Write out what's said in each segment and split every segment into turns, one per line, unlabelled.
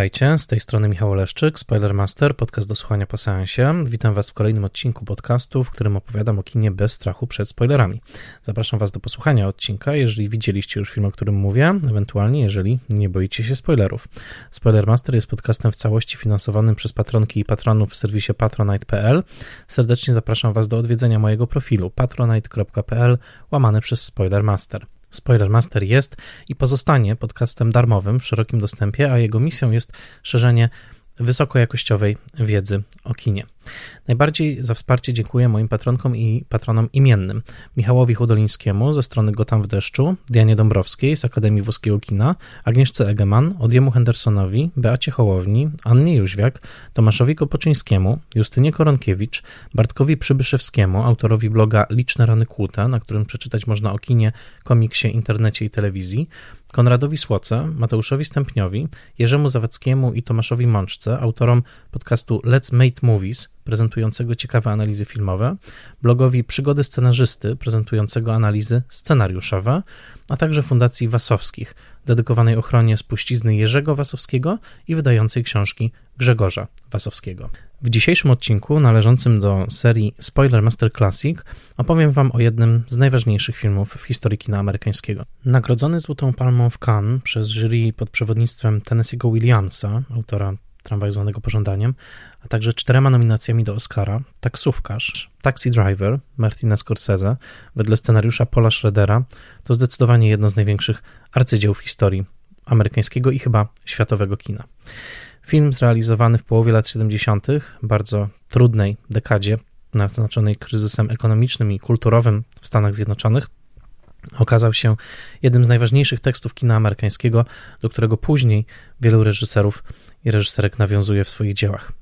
Witajcie, z tej strony Michał Oleszczyk, Spoilermaster, podcast do słuchania po seansie. Witam Was w kolejnym odcinku podcastu, w którym opowiadam o kinie bez strachu przed spoilerami. Zapraszam Was do posłuchania odcinka, jeżeli widzieliście już film, o którym mówię, ewentualnie jeżeli nie boicie się spoilerów. Spoilermaster jest podcastem w całości finansowanym przez patronki i patronów w serwisie patronite.pl. Serdecznie zapraszam Was do odwiedzenia mojego profilu patronite.pl łamane przez Spoilermaster. Spoilermaster jest i pozostanie podcastem darmowym w szerokim dostępie, a jego misją jest szerzenie wysokojakościowej wiedzy o kinie. Najbardziej za wsparcie dziękuję moim patronkom i patronom imiennym. Michałowi Hudolińskiemu ze strony Gotam w deszczu, Dianie Dąbrowskiej z Akademii Włoskiego Kina, Agnieszce Egeman, Odiemu Hendersonowi, Beacie Hołowni, Annie Jóźwiak, Tomaszowi Kopoczyńskiemu, Justynie Koronkiewicz, Bartkowi Przybyszewskiemu, autorowi bloga Liczne Rany Kłute, na którym przeczytać można o kinie, komiksie, internecie i telewizji, Konradowi Słoce, Mateuszowi Stępniowi, Jerzemu Zawadzkiemu i Tomaszowi Mączce, autorom podcastu Let's Make Movies, prezentującego ciekawe analizy filmowe, blogowi Przygody Scenarzysty, prezentującego analizy scenariuszowe, a także Fundacji Wasowskich, dedykowanej ochronie spuścizny Jerzego Wasowskiego i wydającej książki Grzegorza Wasowskiego. W dzisiejszym odcinku, należącym do serii Spoiler Master Classic, opowiem Wam o jednym z najważniejszych filmów w historii kina amerykańskiego. Nagrodzony Złotą Palmą w Cannes przez jury pod przewodnictwem Tennessee'ego Williamsa, autora Tramwaju zwanego pożądaniem, a także czterema nominacjami do Oscara, Taksówkarz, Taxi Driver Martina Scorsese, wedle scenariusza Paula Schroedera, to zdecydowanie jedno z największych arcydzieł w historii amerykańskiego i chyba światowego kina. Film zrealizowany w połowie lat 70., bardzo trudnej dekadzie, naznaczonej kryzysem ekonomicznym i kulturowym w Stanach Zjednoczonych, okazał się jednym z najważniejszych tekstów kina amerykańskiego, do którego później wielu reżyserów i reżyserek nawiązuje w swoich dziełach.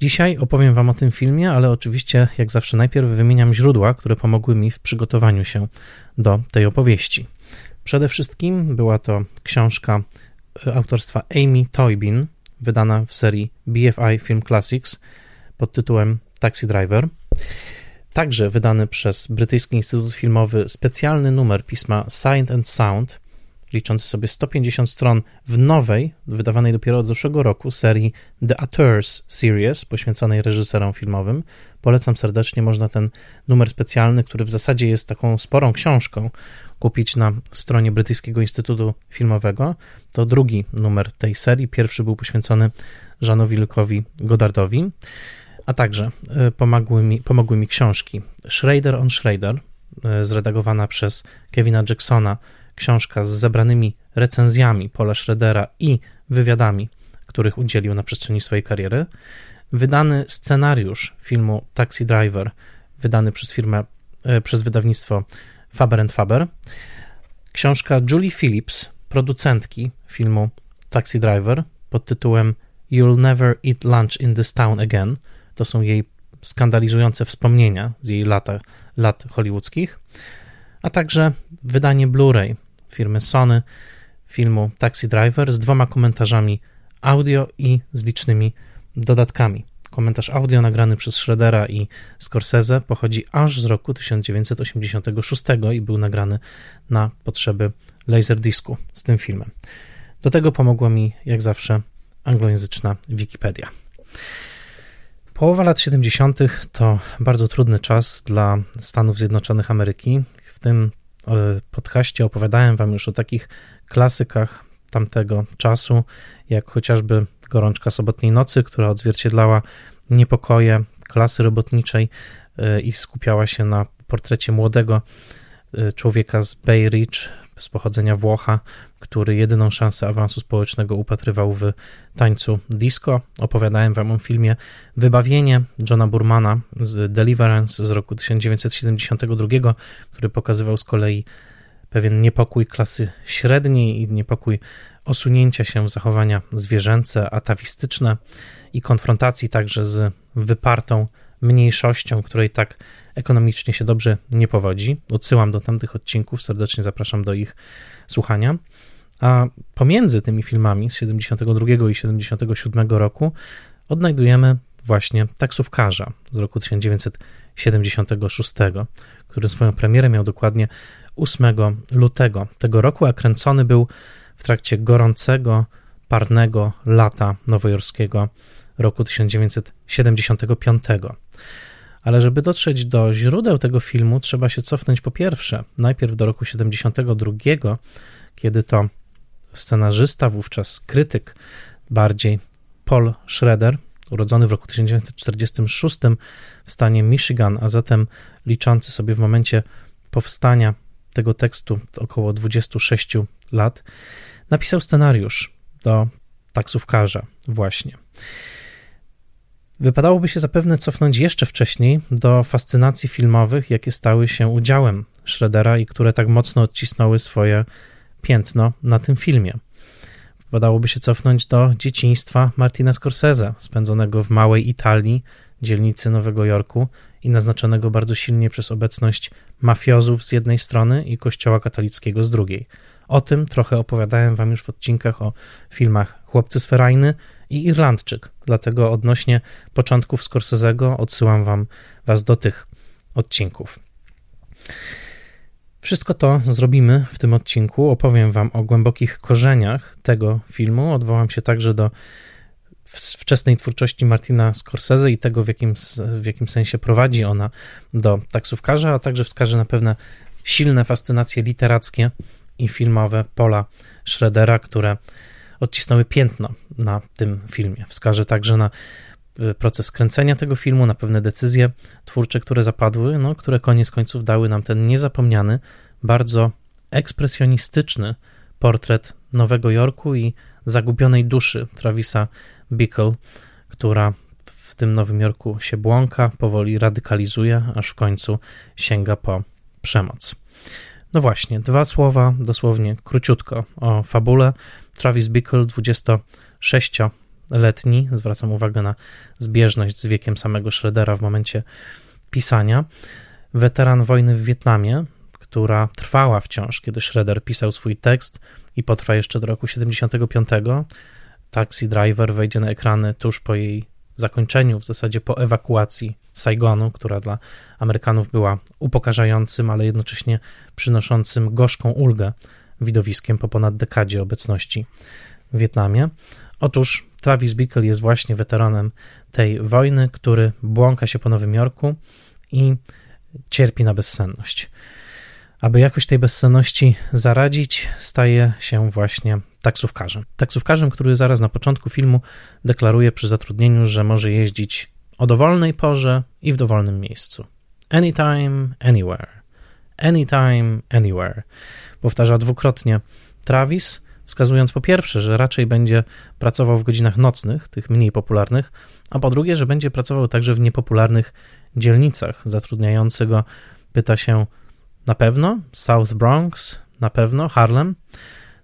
Dzisiaj opowiem Wam o tym filmie, ale oczywiście, jak zawsze, najpierw wymieniam źródła, które pomogły mi w przygotowaniu się do tej opowieści. Przede wszystkim była to książka e, autorstwa Amy Toybin, wydana w serii BFI Film Classics pod tytułem Taxi Driver. Także wydany przez Brytyjski Instytut Filmowy specjalny numer pisma Sight and Sound, liczący sobie 150 stron w nowej, wydawanej dopiero od zeszłego roku serii The Auteurs Series, poświęconej reżyserom filmowym. Polecam serdecznie, można ten numer specjalny, który w zasadzie jest taką sporą książką, kupić na stronie Brytyjskiego Instytutu Filmowego. To drugi numer tej serii. Pierwszy był poświęcony Żanowi Lukowi Godardowi, a także e, pomogły mi, pomogły mi książki. Schrader on Schrader, e, zredagowana przez Kevina Jacksona, książka z zebranymi recenzjami Paula Schroedera i wywiadami, których udzielił na przestrzeni swojej kariery, wydany scenariusz filmu Taxi Driver, wydany przez firmę, e, przez wydawnictwo Faber Faber, książka Julie Phillips, producentki filmu Taxi Driver pod tytułem You'll Never Eat Lunch in This Town Again. To są jej skandalizujące wspomnienia z jej lata, lat hollywoodzkich, a także wydanie Blu-ray firmy Sony filmu Taxi Driver z dwoma komentarzami audio i z licznymi dodatkami. Komentarz audio nagrany przez Schroedera i Scorsese pochodzi aż z roku 1986 i był nagrany na potrzeby Laserdiscu z tym filmem. Do tego pomogła mi, jak zawsze, anglojęzyczna Wikipedia. Połowa lat 70. to bardzo trudny czas dla Stanów Zjednoczonych Ameryki. W tym podcaście opowiadałem Wam już o takich klasykach tamtego czasu, jak chociażby Gorączka Sobotniej Nocy, która odzwierciedlała niepokoje klasy robotniczej e, i skupiała się na portrecie młodego e, człowieka z Bay Ridge, z pochodzenia Włocha, który jedyną szansę awansu społecznego upatrywał w tańcu disco. Opowiadałem wam o filmie Wybawienie Johna Burmana z Deliverance z roku 1972, który pokazywał z kolei pewien niepokój klasy średniej i niepokój osunięcia się w zachowania zwierzęce, atawistyczne i konfrontacji także z wypartą mniejszością, której tak ekonomicznie się dobrze nie powodzi. Odsyłam do tamtych odcinków, serdecznie zapraszam do ich słuchania. A pomiędzy tymi filmami z 72 i 77 roku odnajdujemy właśnie Taksówkarza z roku 1976, który swoją premierę miał dokładnie 8 lutego tego roku, a kręcony był w trakcie gorącego, parnego lata nowojorskiego roku 1975. Ale żeby dotrzeć do źródeł tego filmu, trzeba się cofnąć po pierwsze, najpierw do roku 72, kiedy to scenarzysta, wówczas krytyk bardziej Paul Schroeder, urodzony w roku 1946 w stanie Michigan, a zatem liczący sobie w momencie powstania tego tekstu około 26 lat, napisał scenariusz do taksówkarza właśnie. Wypadałoby się zapewne cofnąć jeszcze wcześniej do fascynacji filmowych, jakie stały się udziałem Schroedera i które tak mocno odcisnęły swoje piętno na tym filmie. Wypadałoby się cofnąć do dzieciństwa Martina Scorsese, spędzonego w małej Italii, dzielnicy Nowego Jorku i naznaczonego bardzo silnie przez obecność mafiozów z jednej strony i kościoła katolickiego z drugiej. O tym trochę opowiadałem wam już w odcinkach o filmach Chłopcy z Ferajny i Irlandczyk, dlatego odnośnie początków Scorsese'ego odsyłam wam was do tych odcinków. Wszystko to zrobimy w tym odcinku. Opowiem Wam o głębokich korzeniach tego filmu. Odwołam się także do wczesnej twórczości Martina Scorsese i tego, w jakim, w jakim sensie prowadzi ona do taksówkarza, a także wskaże na pewne silne fascynacje literackie i filmowe Paula Schroedera, które odcisnęły piętno na tym filmie. Wskaże także na y, proces kręcenia tego filmu, na pewne decyzje twórcze, które zapadły, no, które koniec końców dały nam ten niezapomniany, bardzo ekspresjonistyczny portret Nowego Jorku i zagubionej duszy Travisa Bickle, która w tym Nowym Jorku się błąka, powoli radykalizuje, aż w końcu sięga po przemoc. No właśnie, dwa słowa, dosłownie króciutko o fabule. Travis Bickle, 26-letni, zwracam uwagę na zbieżność z wiekiem samego Schroedera w momencie pisania, weteran wojny w Wietnamie, która trwała wciąż, kiedy Schroeder pisał swój tekst i potrwa jeszcze do roku 75. Taxi Driver wejdzie na ekrany tuż po jej zakończeniu, w zasadzie po ewakuacji Saigonu, która dla Amerykanów była upokarzającym, ale jednocześnie przynoszącym gorzką ulgę widowiskiem po ponad dekadzie obecności w Wietnamie. Otóż Travis Bickle jest właśnie weteranem tej wojny, który błąka się po Nowym Jorku i cierpi na bezsenność. Aby jakoś tej bezsenności zaradzić, staje się właśnie taksówkarzem. Taksówkarzem, który zaraz na początku filmu deklaruje przy zatrudnieniu, że może jeździć o dowolnej porze i w dowolnym miejscu. Anytime, anywhere. Anytime, anywhere. Powtarza dwukrotnie Travis, wskazując po pierwsze, że raczej będzie pracował w godzinach nocnych, tych mniej popularnych, a po drugie, że będzie pracował także w niepopularnych dzielnicach. Zatrudniający go pyta się na pewno South Bronx, na pewno Harlem.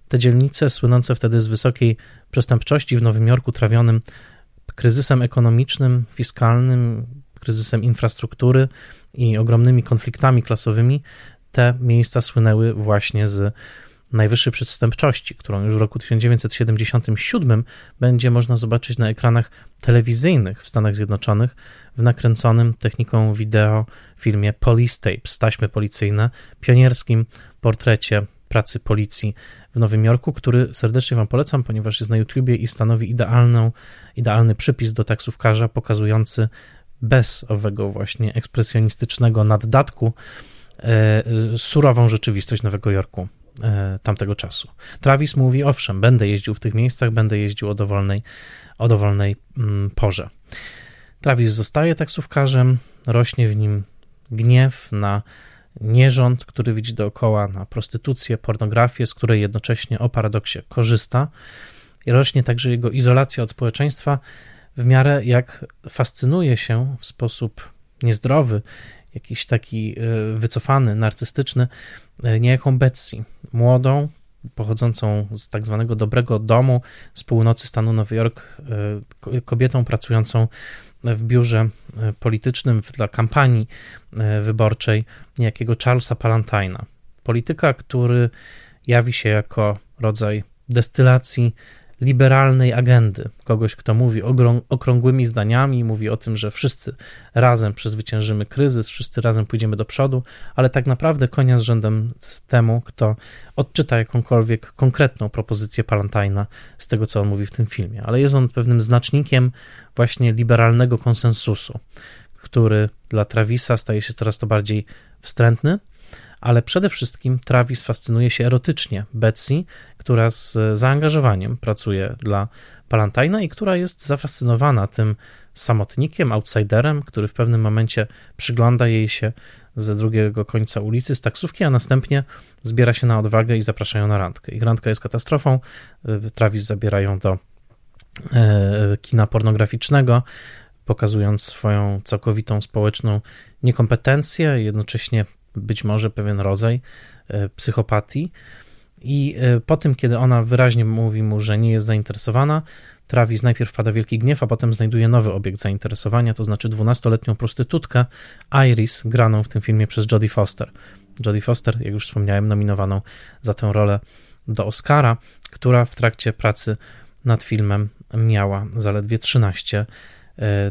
Te dzielnice słynące wtedy z wysokiej przestępczości w Nowym Jorku, trawionym kryzysem ekonomicznym, fiskalnym, kryzysem infrastruktury i ogromnymi konfliktami klasowymi, te miejsca słynęły właśnie z najwyższej przestępczości, którą już w roku 1977 będzie można zobaczyć na ekranach telewizyjnych w Stanach Zjednoczonych w nakręconym techniką wideo filmie Police Tapes, taśmy policyjne, pionierskim portrecie pracy policji w Nowym Jorku, który serdecznie Wam polecam, ponieważ jest na YouTubie i stanowi idealną, idealny przypis do taksówkarza pokazujący bez owego właśnie ekspresjonistycznego naddatku e, surową rzeczywistość Nowego Jorku e, tamtego czasu. Travis mówi, owszem, będę jeździł w tych miejscach, będę jeździł o dowolnej, o dowolnej mm, porze. Travis zostaje taksówkarzem, rośnie w nim gniew na nierząd, który widzi dookoła, na prostytucję, pornografię, z której jednocześnie o paradoksie korzysta. I rośnie także jego izolacja od społeczeństwa, w miarę jak fascynuje się w sposób niezdrowy, jakiś taki e, wycofany, narcystyczny, e, niejaką Betsy, młodą, pochodzącą z tak zwanego dobrego domu z północy stanu Nowy Jork, e, kobietą pracującą w biurze politycznym dla kampanii wyborczej niejakiego Charlesa Palantina. Polityka, który jawi się jako rodzaj destylacji liberalnej agendy, kogoś, kto mówi okrągłymi zdaniami, mówi o tym, że wszyscy razem przezwyciężymy kryzys, wszyscy razem pójdziemy do przodu, ale tak naprawdę konia z rzędem temu, kto odczyta jakąkolwiek konkretną propozycję Palantina z tego, co on mówi w tym filmie. Ale jest on pewnym znacznikiem właśnie liberalnego konsensusu, który dla Travisa staje się coraz to bardziej wstrętny, ale przede wszystkim Travis fascynuje się erotycznie Betsy, która z zaangażowaniem pracuje dla Palantina i która jest zafascynowana tym samotnikiem, outsiderem, który w pewnym momencie przygląda jej się ze drugiego końca ulicy z taksówki, a następnie zbiera się na odwagę i zaprasza ją na randkę. Ich randka jest katastrofą. Travis zabiera ją do e, kina pornograficznego, pokazując swoją całkowitą społeczną niekompetencję, jednocześnie być może pewien rodzaj e, psychopatii. I e, po tym, kiedy ona wyraźnie mówi mu, że nie jest zainteresowana, Travis najpierw wpada wielki gniew, a potem znajduje nowy obiekt zainteresowania, to znaczy 12-letnią prostytutkę Iris, graną w tym filmie przez Jodie Foster. Jodie Foster, jak już wspomniałem, nominowaną za tę rolę do Oscara, która w trakcie pracy nad filmem miała zaledwie 13,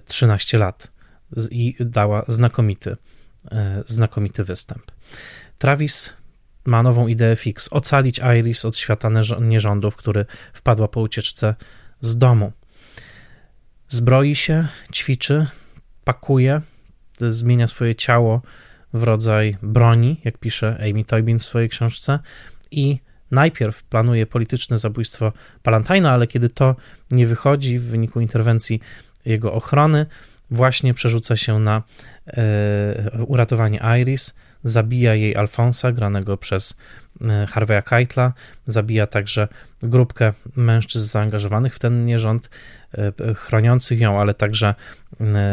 13 e, lat i dała znakomity znakomity występ. Travis ma nową ideę fix: ocalić Iris od świata nierządów, który wpadła po ucieczce z domu. Zbroi się, ćwiczy, pakuje, zmienia swoje ciało w rodzaj broni, jak pisze Amy Toybin w swojej książce, i najpierw planuje polityczne zabójstwo Palantina, ale kiedy to nie wychodzi w wyniku interwencji jego ochrony, właśnie przerzuca się na e, uratowanie Iris, zabija jej Alfonsa, granego przez e, Harvey'a Keitla, zabija także grupkę mężczyzn zaangażowanych w ten nierząd, e, chroniących ją, ale także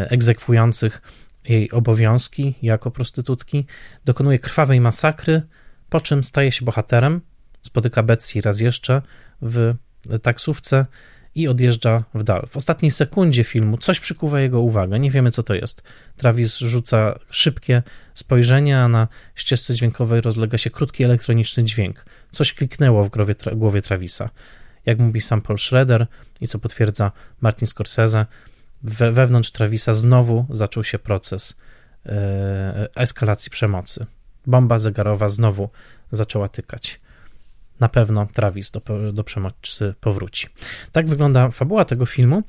egzekwujących jej obowiązki jako prostytutki, dokonuje krwawej masakry, po czym staje się bohaterem, spotyka Betsy raz jeszcze w taksówce, i odjeżdża w dal. W ostatniej sekundzie filmu coś przykuwa jego uwagę, nie wiemy co to jest. Travis rzuca szybkie spojrzenie, a na ścieżce dźwiękowej rozlega się krótki elektroniczny dźwięk. Coś kliknęło w głowie, tra głowie Travisa. Jak mówi sam Paul Schroeder i co potwierdza Martin Scorsese, we wewnątrz Travisa znowu zaczął się proces e, eskalacji przemocy. Bomba zegarowa znowu zaczęła tykać na pewno Travis do, do przemocy powróci. Tak wygląda fabuła tego filmu,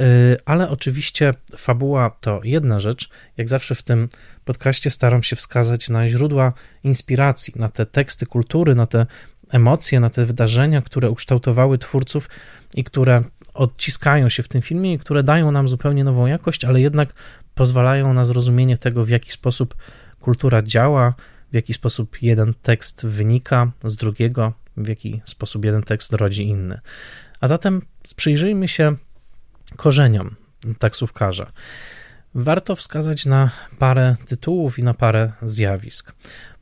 y, ale oczywiście fabuła to jedna rzecz. Jak zawsze w tym podcaście staram się wskazać na źródła inspiracji, na te teksty kultury, na te emocje, na te wydarzenia, które ukształtowały twórców i które odciskają się w tym filmie i które dają nam zupełnie nową jakość, ale jednak pozwalają na zrozumienie tego, w jaki sposób kultura działa, w jaki sposób jeden tekst wynika z drugiego, w jaki sposób jeden tekst rodzi inny. A zatem przyjrzyjmy się korzeniom taksówkarza. Warto wskazać na parę tytułów i na parę zjawisk.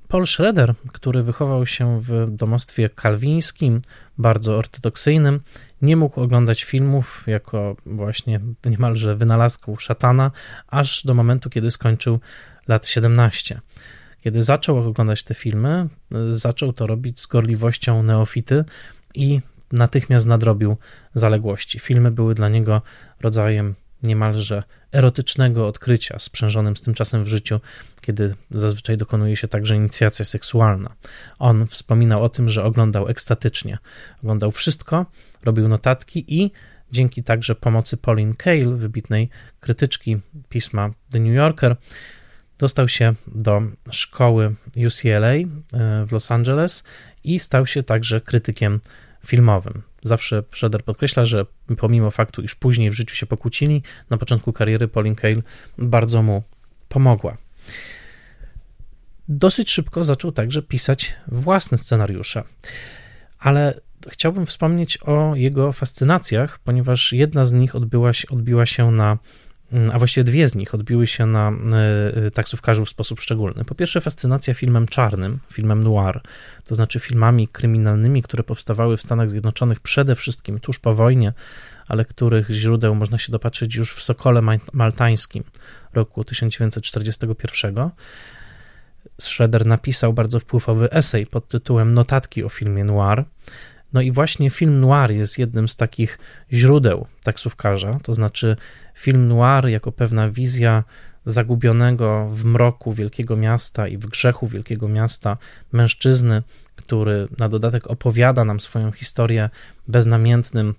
Paul Schroeder, który wychował się w domostwie kalwińskim, bardzo ortodoksyjnym, nie mógł oglądać filmów jako właśnie niemalże wynalazku szatana, aż do momentu, kiedy skończył lat 17. Kiedy zaczął oglądać te filmy, zaczął to robić z gorliwością neofity i natychmiast nadrobił zaległości. Filmy były dla niego rodzajem niemalże erotycznego odkrycia, sprzężonym z tym czasem w życiu, kiedy zazwyczaj dokonuje się także inicjacja seksualna. On wspominał o tym, że oglądał ekstatycznie. Oglądał wszystko, robił notatki i dzięki także pomocy Pauline Kael, wybitnej krytyczki pisma The New Yorker, Dostał się do szkoły UCLA e, w Los Angeles i stał się także krytykiem filmowym. Zawsze Schroeder podkreśla, że pomimo faktu, iż później w życiu się pokłócili, na początku kariery Pauline Kael bardzo mu pomogła. Dosyć szybko zaczął także pisać własne scenariusze, ale chciałbym wspomnieć o jego fascynacjach, ponieważ jedna z nich odbyła się, odbiła się na a właściwie dwie z nich odbiły się na e, e, taksówkarzy w sposób szczególny. Po pierwsze, fascynacja filmem czarnym, filmem noir, to znaczy filmami kryminalnymi, które powstawały w Stanach Zjednoczonych przede wszystkim tuż po wojnie, ale których źródeł można się dopatrzyć już w Sokole Maltańskim roku 1941. Schroeder napisał bardzo wpływowy esej pod tytułem Notatki o filmie noir. No i właśnie film noir jest jednym z takich źródeł taksówkarza, to znaczy film noir jako pewna wizja zagubionego w mroku wielkiego miasta i w grzechu wielkiego miasta mężczyzny, który na dodatek opowiada nam swoją historię beznamiętnym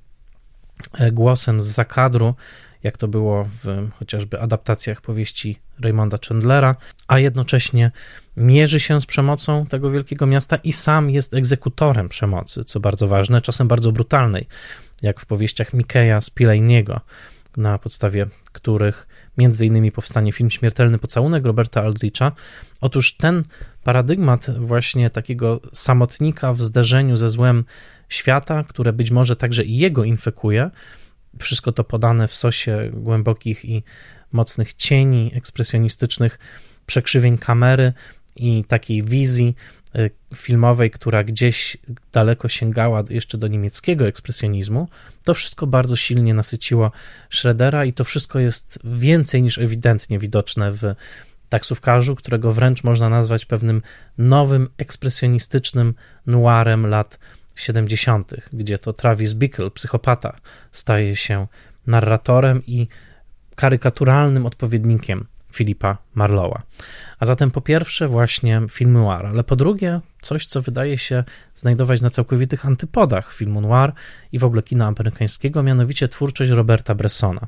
e, głosem z zakadru, jak to było w chociażby adaptacjach powieści Raymonda Chandlera, a jednocześnie mierzy się z przemocą tego wielkiego miasta i sam jest egzekutorem przemocy, co bardzo ważne, czasem bardzo brutalnej, jak w powieściach Mikeya Spillaniego, na podstawie których między innymi powstanie film Śmiertelny Pocałunek Roberta Aldricha. Otóż ten paradygmat właśnie takiego samotnika w zderzeniu ze złem świata, które być może także i jego infekuje, wszystko to podane w sosie głębokich i mocnych cieni ekspresjonistycznych, przekrzywień kamery i takiej wizji y, filmowej, która gdzieś daleko sięgała jeszcze do niemieckiego ekspresjonizmu, to wszystko bardzo silnie nasyciło Schroedera i to wszystko jest więcej niż ewidentnie widoczne w taksówkarzu, którego wręcz można nazwać pewnym nowym ekspresjonistycznym noirem lat 70., gdzie to Travis Bickle, psychopata, staje się narratorem i karykaturalnym odpowiednikiem Filipa Marlowa. A zatem po pierwsze właśnie film noir, ale po drugie coś, co wydaje się znajdować na całkowitych antypodach filmu noir i w ogóle kina amerykańskiego, mianowicie twórczość Roberta Bressona.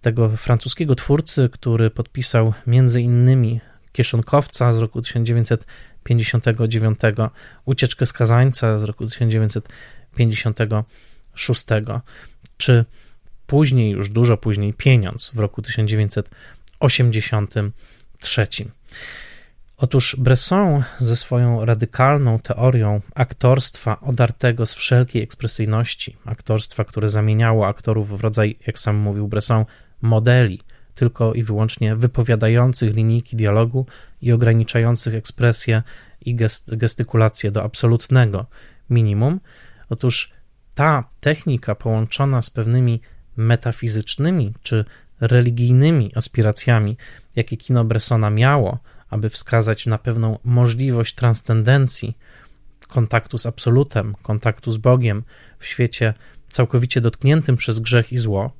Tego francuskiego twórcy, który podpisał między innymi Kieszonkowca z roku 1959, Ucieczkę skazańca z roku 1956, czy później, już dużo później, Pieniądz w roku 1983. Otóż Bresson ze swoją radykalną teorią aktorstwa odartego z wszelkiej ekspresyjności, aktorstwa, które zamieniało aktorów w rodzaj, jak sam mówił Bresson, modeli, tylko i wyłącznie wypowiadających linijki dialogu i ograniczających ekspresję i gest, gestykulację do absolutnego minimum. Otóż ta technika połączona z pewnymi metafizycznymi czy religijnymi aspiracjami, jakie kino Bressona miało, aby wskazać na pewną możliwość transcendencji, kontaktu z absolutem, kontaktu z Bogiem w świecie całkowicie dotkniętym przez grzech i zło,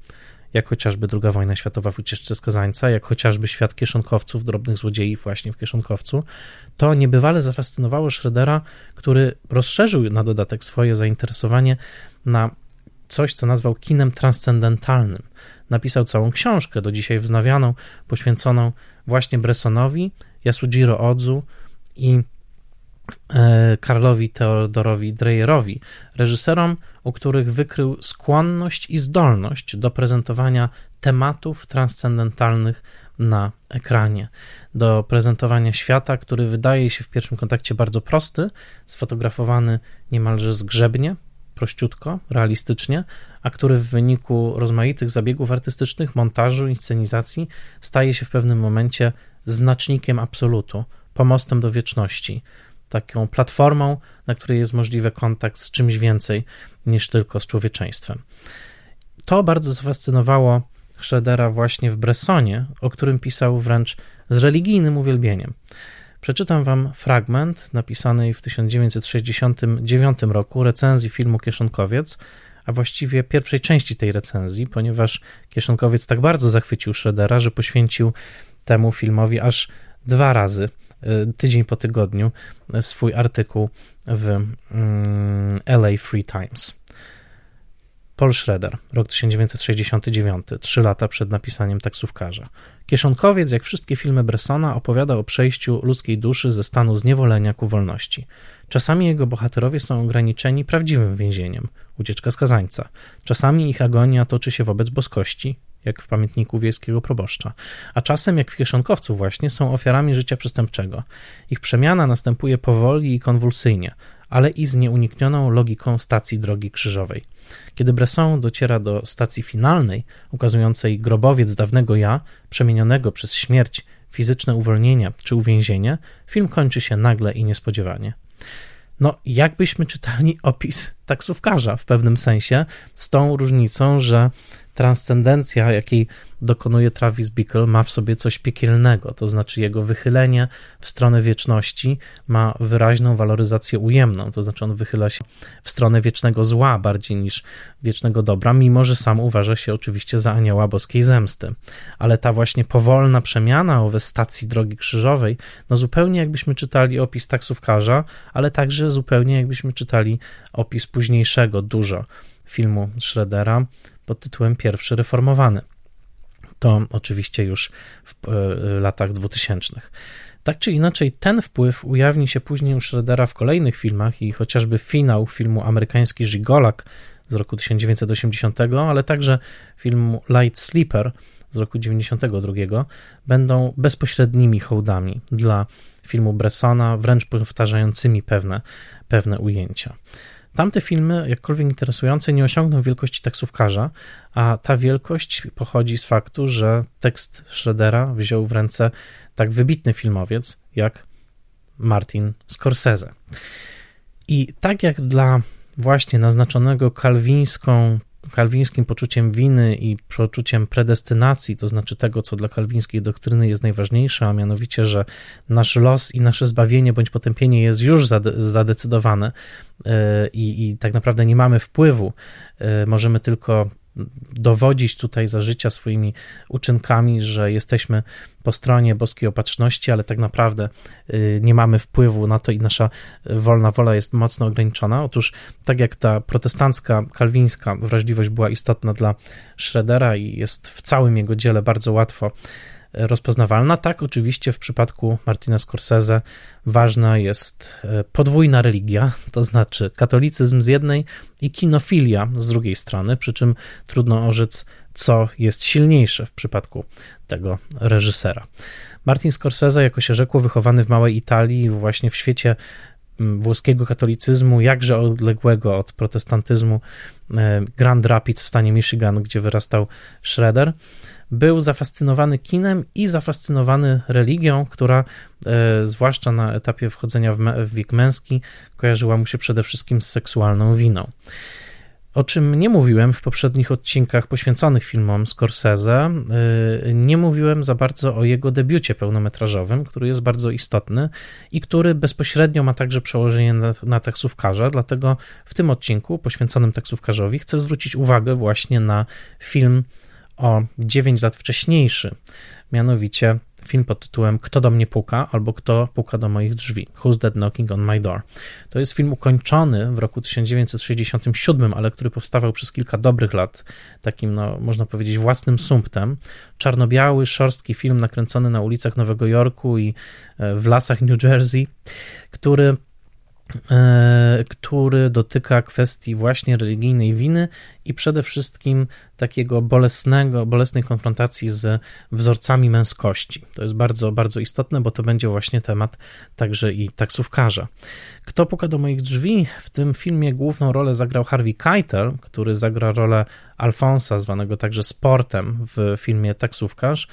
jak chociażby II wojna światowa w ucieczce skazańca, jak chociażby świat kieszonkowców, drobnych złodziei właśnie w kieszonkowcu, to niebywale zafascynowało Schroedera, który rozszerzył na dodatek swoje zainteresowanie na coś, co nazwał kinem transcendentalnym. Napisał całą książkę, do dzisiaj wznawianą, poświęconą właśnie Bressonowi, Yasujiro Odzu i e, Karlowi Theodorowi Dreyerowi, reżyserom, u których wykrył skłonność i zdolność do prezentowania tematów transcendentalnych na ekranie, do prezentowania świata, który wydaje się w pierwszym kontakcie bardzo prosty, sfotografowany niemalże zgrzebnie, prościutko, realistycznie, a który w wyniku rozmaitych zabiegów artystycznych, montażu, inscenizacji staje się w pewnym momencie znacznikiem absolutu, pomostem do wieczności, taką platformą, na której jest możliwy kontakt z czymś więcej niż tylko z człowieczeństwem. To bardzo zafascynowało Schroedera właśnie w Bressonie, o którym pisał wręcz z religijnym uwielbieniem. Przeczytam wam fragment napisanej w 1969 roku recenzji filmu Kieszonkowiec, a właściwie pierwszej części tej recenzji, ponieważ Kieszonkowiec tak bardzo zachwycił Schroedera, że poświęcił temu filmowi aż dwa razy, y, tydzień po tygodniu, swój artykuł w mm, LA Free Times. Paul Schroeder, rok 1969, trzy lata przed napisaniem taksówkarza. Kieszonkowiec, jak wszystkie filmy Bressona, opowiada o przejściu ludzkiej duszy ze stanu zniewolenia ku wolności. Czasami jego bohaterowie są ograniczeni prawdziwym więzieniem, ucieczka skazańca. Czasami ich agonia toczy się wobec boskości, jak w pamiętniku wiejskiego proboszcza, a czasem, jak w Kieszonkowcu właśnie, są ofiarami życia przestępczego. Ich przemiana następuje powoli i konwulsyjnie, ale i z nieuniknioną logiką stacji drogi krzyżowej. Kiedy Bresson dociera do stacji finalnej, ukazującej grobowiec dawnego ja, przemienionego przez śmierć, fizyczne uwolnienie czy uwięzienie, film kończy się nagle i niespodziewanie. No, jakbyśmy czytali opis taksówkarza w pewnym sensie, z tą różnicą, że transcendencja, jakiej dokonuje Travis Bickle, ma w sobie coś piekielnego, to znaczy jego wychylenie w stronę wieczności ma wyraźną waloryzację ujemną, to znaczy on wychyla się w stronę wiecznego zła bardziej niż wiecznego dobra, mimo że sam uważa się oczywiście za anioła boskiej zemsty. Ale ta właśnie powolna przemiana owe stacji drogi krzyżowej, no zupełnie jakbyśmy czytali opis taksówkarza, ale także zupełnie jakbyśmy czytali opis późniejszego dużo filmu Schroedera, pod tytułem Pierwszy Reformowany. To oczywiście już w e, latach 2000. Tak czy inaczej, ten wpływ ujawni się później u Schroedera w kolejnych filmach i chociażby finał filmu amerykański Żigolak z roku 1980, ale także filmu Light Sleeper z roku 1992 będą bezpośrednimi hołdami dla filmu Bressona, wręcz powtarzającymi pewne, pewne ujęcia. Tamte filmy, jakkolwiek interesujące, nie osiągną wielkości taksówkarza, a ta wielkość pochodzi z faktu, że tekst Schroedera wziął w ręce tak wybitny filmowiec jak Martin Scorsese. I tak jak dla właśnie naznaczonego kalwińską kalwińskim poczuciem winy i poczuciem predestynacji, to znaczy tego, co dla kalwińskiej doktryny jest najważniejsze, a mianowicie, że nasz los i nasze zbawienie bądź potępienie jest już zadecydowane e, i, i tak naprawdę nie mamy wpływu, e, możemy tylko dowodzić tutaj za życia swoimi uczynkami, że jesteśmy po stronie boskiej opatrzności, ale tak naprawdę y, nie mamy wpływu na to i nasza wolna wola jest mocno ograniczona. Otóż, tak jak ta protestancka, kalwińska wrażliwość była istotna dla Schroedera i jest w całym jego dziele bardzo łatwo rozpoznawalna. Tak, oczywiście w przypadku Martina Scorsese ważna jest e, podwójna religia, to znaczy katolicyzm z jednej i kinofilia z drugiej strony, przy czym trudno orzec, co jest silniejsze w przypadku tego reżysera. Martin Scorsese, jako się rzekło, wychowany w małej Italii, właśnie w świecie włoskiego katolicyzmu, jakże odległego od protestantyzmu e, Grand Rapids w stanie Michigan, gdzie wyrastał Schroeder, był zafascynowany kinem i zafascynowany religią, która e, zwłaszcza na etapie wchodzenia w, wiek męski kojarzyła mu się przede wszystkim z seksualną winą. O czym nie mówiłem w poprzednich odcinkach poświęconych filmom Scorsese, e, nie mówiłem za bardzo o jego debiucie pełnometrażowym, który jest bardzo istotny i który bezpośrednio ma także przełożenie na, na taksówkarza, dlatego w tym odcinku poświęconym taksówkarzowi chcę zwrócić uwagę właśnie na film o 9 lat wcześniejszy, mianowicie film pod tytułem Kto do mnie puka albo Kto puka do moich drzwi Who's That Knocking on My Door. To jest film ukończony w roku 1967, ale który powstawał przez kilka dobrych lat, takim, no, można powiedzieć, własnym sumptem. Czarno-biały, szorstki film nakręcony na ulicach Nowego Jorku i e, w lasach New Jersey, który który dotyka kwestii właśnie religijnej winy i przede wszystkim takiego bolesnego, bolesnej konfrontacji z wzorcami męskości. To jest bardzo, bardzo istotne, bo to będzie właśnie temat także i taksówkarza. Kto puka do moich drzwi? W tym filmie główną rolę zagrał Harvey Keitel, który zagra rolę Alfonsa, zwanego także Sportem w filmie Taksówkarz.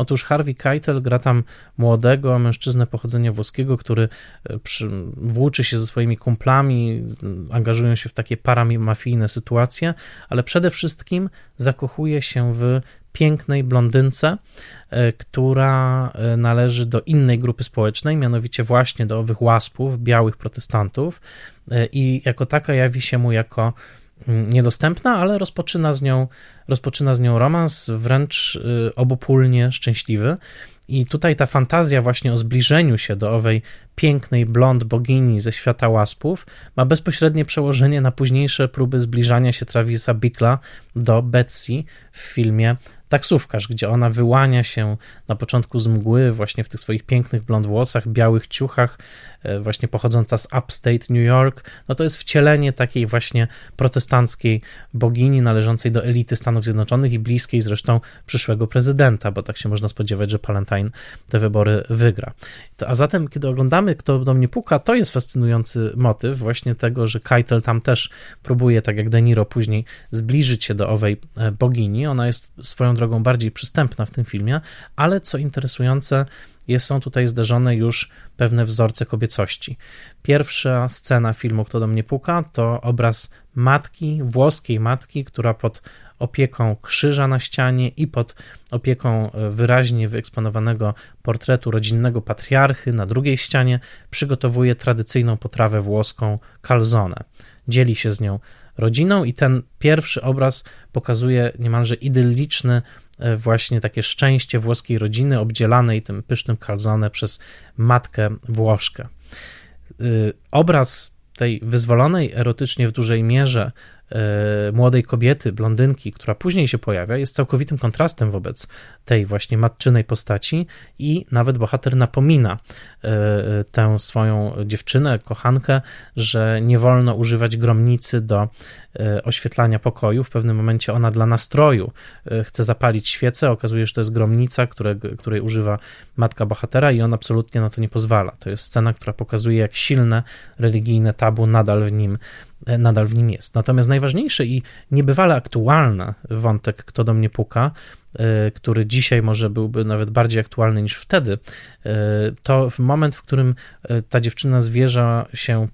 Otóż Harvey Keitel gra tam młodego mężczyznę pochodzenia włoskiego, który e, przy, włóczy się ze swoimi kumplami, angażują się w takie paramafijne sytuacje, ale przede wszystkim zakochuje się w pięknej blondynce, e, która e, należy do innej grupy społecznej, mianowicie właśnie do owych łaspów, białych protestantów i jako taka jawi się mu jako niedostępna, ale rozpoczyna z nią rozpoczyna z nią romans wręcz y, obopólnie szczęśliwy. I tutaj ta fantazja właśnie o zbliżeniu się do owej pięknej blond bogini ze świata łaspów ma bezpośrednie przełożenie na późniejsze próby zbliżania się Travisa Bickla do Betsy w filmie taksówkarz, gdzie ona wyłania się na początku z mgły, właśnie w tych swoich pięknych blond włosach, białych ciuchach, właśnie pochodząca z upstate New York, no to jest wcielenie takiej właśnie protestanckiej bogini należącej do elity Stanów Zjednoczonych i bliskiej zresztą przyszłego prezydenta, bo tak się można spodziewać, że Palantine te wybory wygra. A zatem, kiedy oglądamy Kto do mnie puka, to jest fascynujący motyw właśnie tego, że Keitel tam też próbuje, tak jak De Niro później, zbliżyć się do owej e, bogini. Ona jest swoją drogą bardziej przystępna w tym filmie, ale co interesujące, jest, są tutaj zderzone już pewne wzorce kobiecości. Pierwsza scena filmu Kto do mnie puka to obraz matki, włoskiej matki, która pod opieką krzyża na ścianie i pod opieką e, wyraźnie wyeksponowanego portretu rodzinnego patriarchy na drugiej ścianie przygotowuje tradycyjną potrawę włoską calzone. Dzieli się z nią rodziną i ten pierwszy obraz pokazuje niemalże idylliczny właśnie takie szczęście włoskiej rodziny obdzielanej tym pysznym calzone przez matkę Włoszkę. E, obraz tej wyzwolonej erotycznie w dużej mierze E, młodej kobiety, blondynki, która później się pojawia, jest całkowitym kontrastem wobec tej właśnie matczynej postaci i nawet bohater napomina e, tę swoją dziewczynę, kochankę, że nie wolno używać gromnicy do e, oświetlania pokoju. W pewnym momencie ona dla nastroju chce zapalić świecę, okazuje się, że to jest gromnica, które, której używa matka bohatera i on absolutnie na to nie pozwala. To jest scena, która pokazuje, jak silne religijne tabu nadal w nim E, nadal w nim jest. Natomiast najważniejszy i niebywale aktualny wątek, kto do mnie puka, e, który dzisiaj może byłby nawet bardziej aktualny niż wtedy, e, to moment, w którym ta dziewczyna zwierza się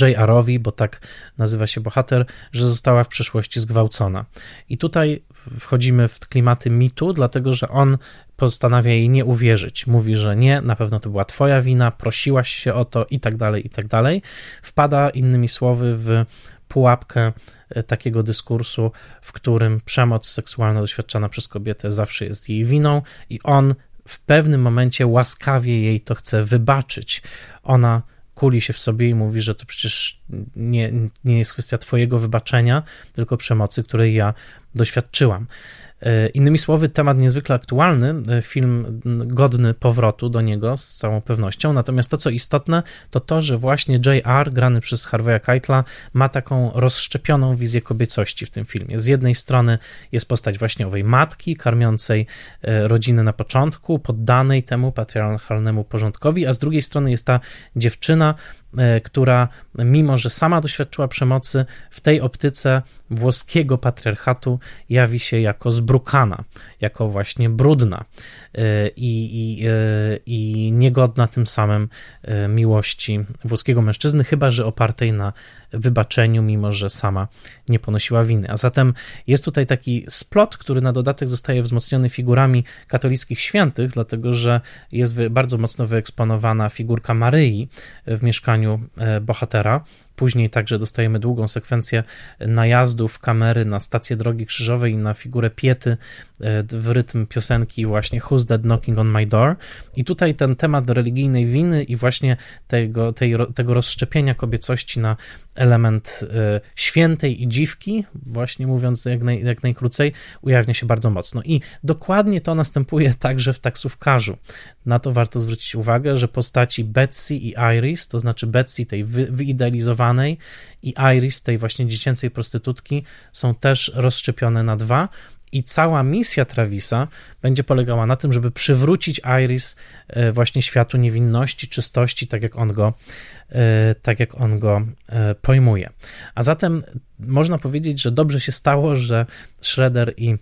J.R.owi, bo tak nazywa się bohater, że została w przeszłości zgwałcona. I tutaj wchodzimy w klimaty mitu, dlatego że on postanawia jej nie uwierzyć. Mówi, że nie, na pewno to była twoja wina, prosiłaś się o to i tak dalej, i tak dalej. Wpada innymi słowy w pułapkę e, takiego dyskursu, w którym przemoc seksualna doświadczana przez kobietę zawsze jest jej winą i on w pewnym momencie łaskawie jej to chce wybaczyć. Ona kuli się w sobie i mówi, że to przecież nie, nie jest kwestia Twojego wybaczenia, tylko przemocy, której ja doświadczyłam. E, innymi słowy, temat niezwykle aktualny, e, film godny powrotu do niego z całą pewnością. Natomiast to, co istotne, to to, że właśnie J.R., grany przez Harvey'a Keitla, ma taką rozszczepioną wizję kobiecości w tym filmie. Z jednej strony jest postać właśnie owej matki, karmiącej e, rodzinę na początku, poddanej temu patriarchalnemu porządkowi, a z drugiej strony jest ta dziewczyna, która mimo, że sama doświadczyła przemocy, w tej optyce włoskiego patriarchatu jawi się jako zbrukana, jako właśnie brudna e, i, i, e, i niegodna tym samym e, miłości włoskiego mężczyzny, chyba że opartej na wybaczeniu, mimo że sama nie ponosiła winy. A zatem jest tutaj taki splot, który na dodatek zostaje wzmocniony figurami katolickich świętych, dlatego że jest bardzo mocno wyeksponowana figurka Maryi w mieszkaniu bohatera. Później także dostajemy długą sekwencję najazdów kamery na stację drogi krzyżowej i na figurę Piety e, w rytm piosenki właśnie Who's That Knocking on My Door. I tutaj ten temat religijnej winy i właśnie tego, tej, tego rozszczepienia kobiecości na element e, świętej i dziwki, właśnie mówiąc jak, naj, jak najkrócej, ujawnia się bardzo mocno. I dokładnie to następuje także w taksówkarzu. Na to warto zwrócić uwagę, że postaci Betsy i Iris, to znaczy Betsy tej wy, wyidealizowanej i Iris tej właśnie dziecięcej prostytutki są też rozszczepione na dwa i cała misja Travisa będzie polegała na tym, żeby przywrócić Iris e, właśnie światu niewinności, czystości, tak jak on go, e, tak jak on go e, pojmuje. A zatem można powiedzieć, że dobrze się stało, że Shredder i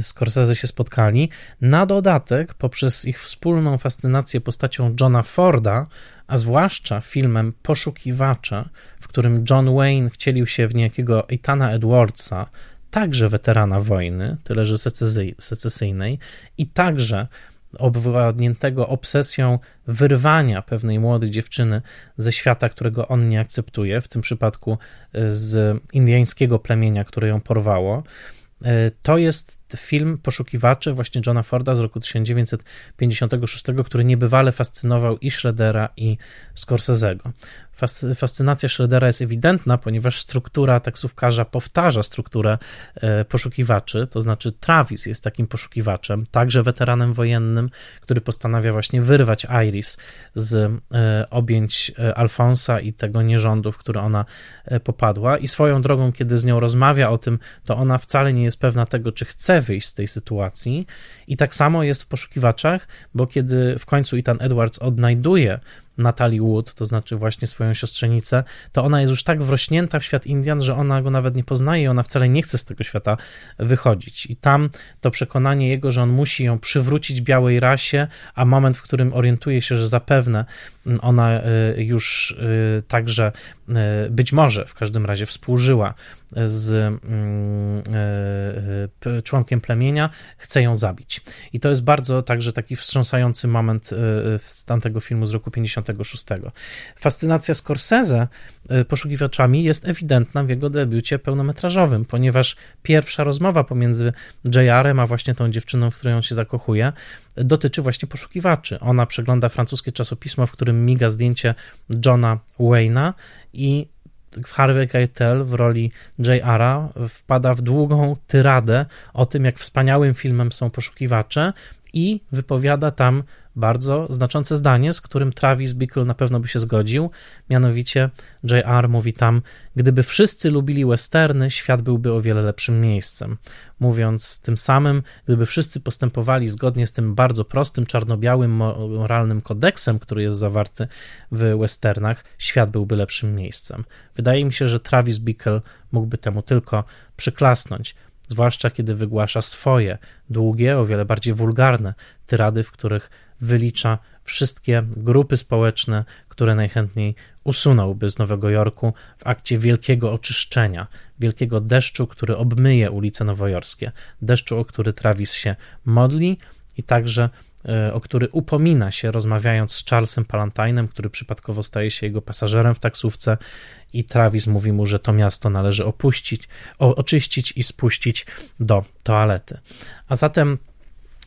Scorsese się spotkali. Na dodatek, poprzez ich wspólną fascynację postacią Johna Forda, a zwłaszcza filmem Poszukiwacza, w którym John Wayne wcielił się w niejakiego Eitana Edwardsa, także weterana wojny, tyle że secesyjnej, i także obwładniętego obsesją wyrwania pewnej młodej dziewczyny ze świata, którego on nie akceptuje, w tym przypadku z indyjskiego plemienia, które ją porwało. E, to jest film Poszukiwacze właśnie Johna Forda z roku 1956, który niebywale fascynował i Schroedera, i Scorsese'ego. Fascynacja Schroedera jest ewidentna, ponieważ struktura taksówkarza powtarza strukturę e, poszukiwaczy, to znaczy Travis jest takim poszukiwaczem, także weteranem wojennym, który postanawia właśnie wyrwać Iris z e, objęć e, Alfonsa i tego nierządu, w który ona popadła. I swoją drogą, kiedy z nią rozmawia o tym, to ona wcale nie jest pewna tego, czy chce wyjść z tej sytuacji. I tak samo jest w poszukiwaczach, bo kiedy w końcu Ethan Edwards odnajduje Natalie Wood, to znaczy właśnie swoją siostrzenicę, to ona jest już tak wrośnięta w świat Indian, że ona go nawet nie poznaje i ona wcale nie chce z tego świata wychodzić. I tam to przekonanie jego, że on musi ją przywrócić białej rasie, a moment, w którym orientuje się, że zapewne ona y, już y, także y, być może w każdym razie współżyła z mm, członkiem plemienia, chce ją zabić. I to jest bardzo także taki wstrząsający moment z tamtego filmu z roku 56. Fascynacja Scorsese poszukiwaczami jest ewidentna w jego debiucie pełnometrażowym, ponieważ pierwsza rozmowa pomiędzy JR-em a właśnie tą dziewczyną, w której on się zakochuje, dotyczy właśnie poszukiwaczy. Ona przegląda francuskie czasopismo, w którym miga zdjęcie Johna Wayne'a i Harvey Keitel w roli J.R.a wpada w długą tyradę o tym, jak wspaniałym filmem są poszukiwacze i wypowiada tam bardzo znaczące zdanie, z którym Travis Bickle na pewno by się zgodził. Mianowicie J.R. mówi tam: Gdyby wszyscy lubili westerny, świat byłby o wiele lepszym miejscem. Mówiąc tym samym, gdyby wszyscy postępowali zgodnie z tym bardzo prostym, czarno-białym, moralnym kodeksem, który jest zawarty w westernach, świat byłby lepszym miejscem. Wydaje mi się, że Travis Bickle mógłby temu tylko przyklasnąć zwłaszcza kiedy wygłasza swoje, długie, o wiele bardziej wulgarne tyrady, w których wylicza wszystkie grupy społeczne, które najchętniej usunąłby z Nowego Jorku w akcie wielkiego oczyszczenia, wielkiego deszczu, który obmyje ulice nowojorskie, deszczu, o który Travis się modli i także o który upomina się, rozmawiając z Charlesem Palantinem, który przypadkowo staje się jego pasażerem w taksówce, i Travis mówi mu, że to miasto należy opuścić, o, oczyścić i spuścić do toalety. A zatem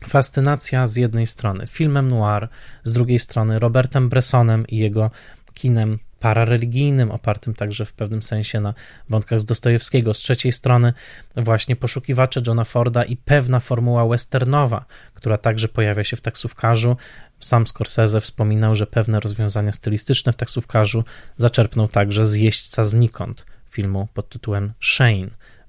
fascynacja z jednej strony filmem noir, z drugiej strony Robertem Bressonem i jego kinem parareligijnym, opartym także w pewnym sensie na wątkach z Dostojewskiego. Z trzeciej strony właśnie poszukiwacze Johna Forda i pewna formuła westernowa, która także pojawia się w taksówkarzu. Sam Scorsese wspominał, że pewne rozwiązania stylistyczne w taksówkarzu zaczerpnął także z Jeźdźca znikąd, filmu pod tytułem Shane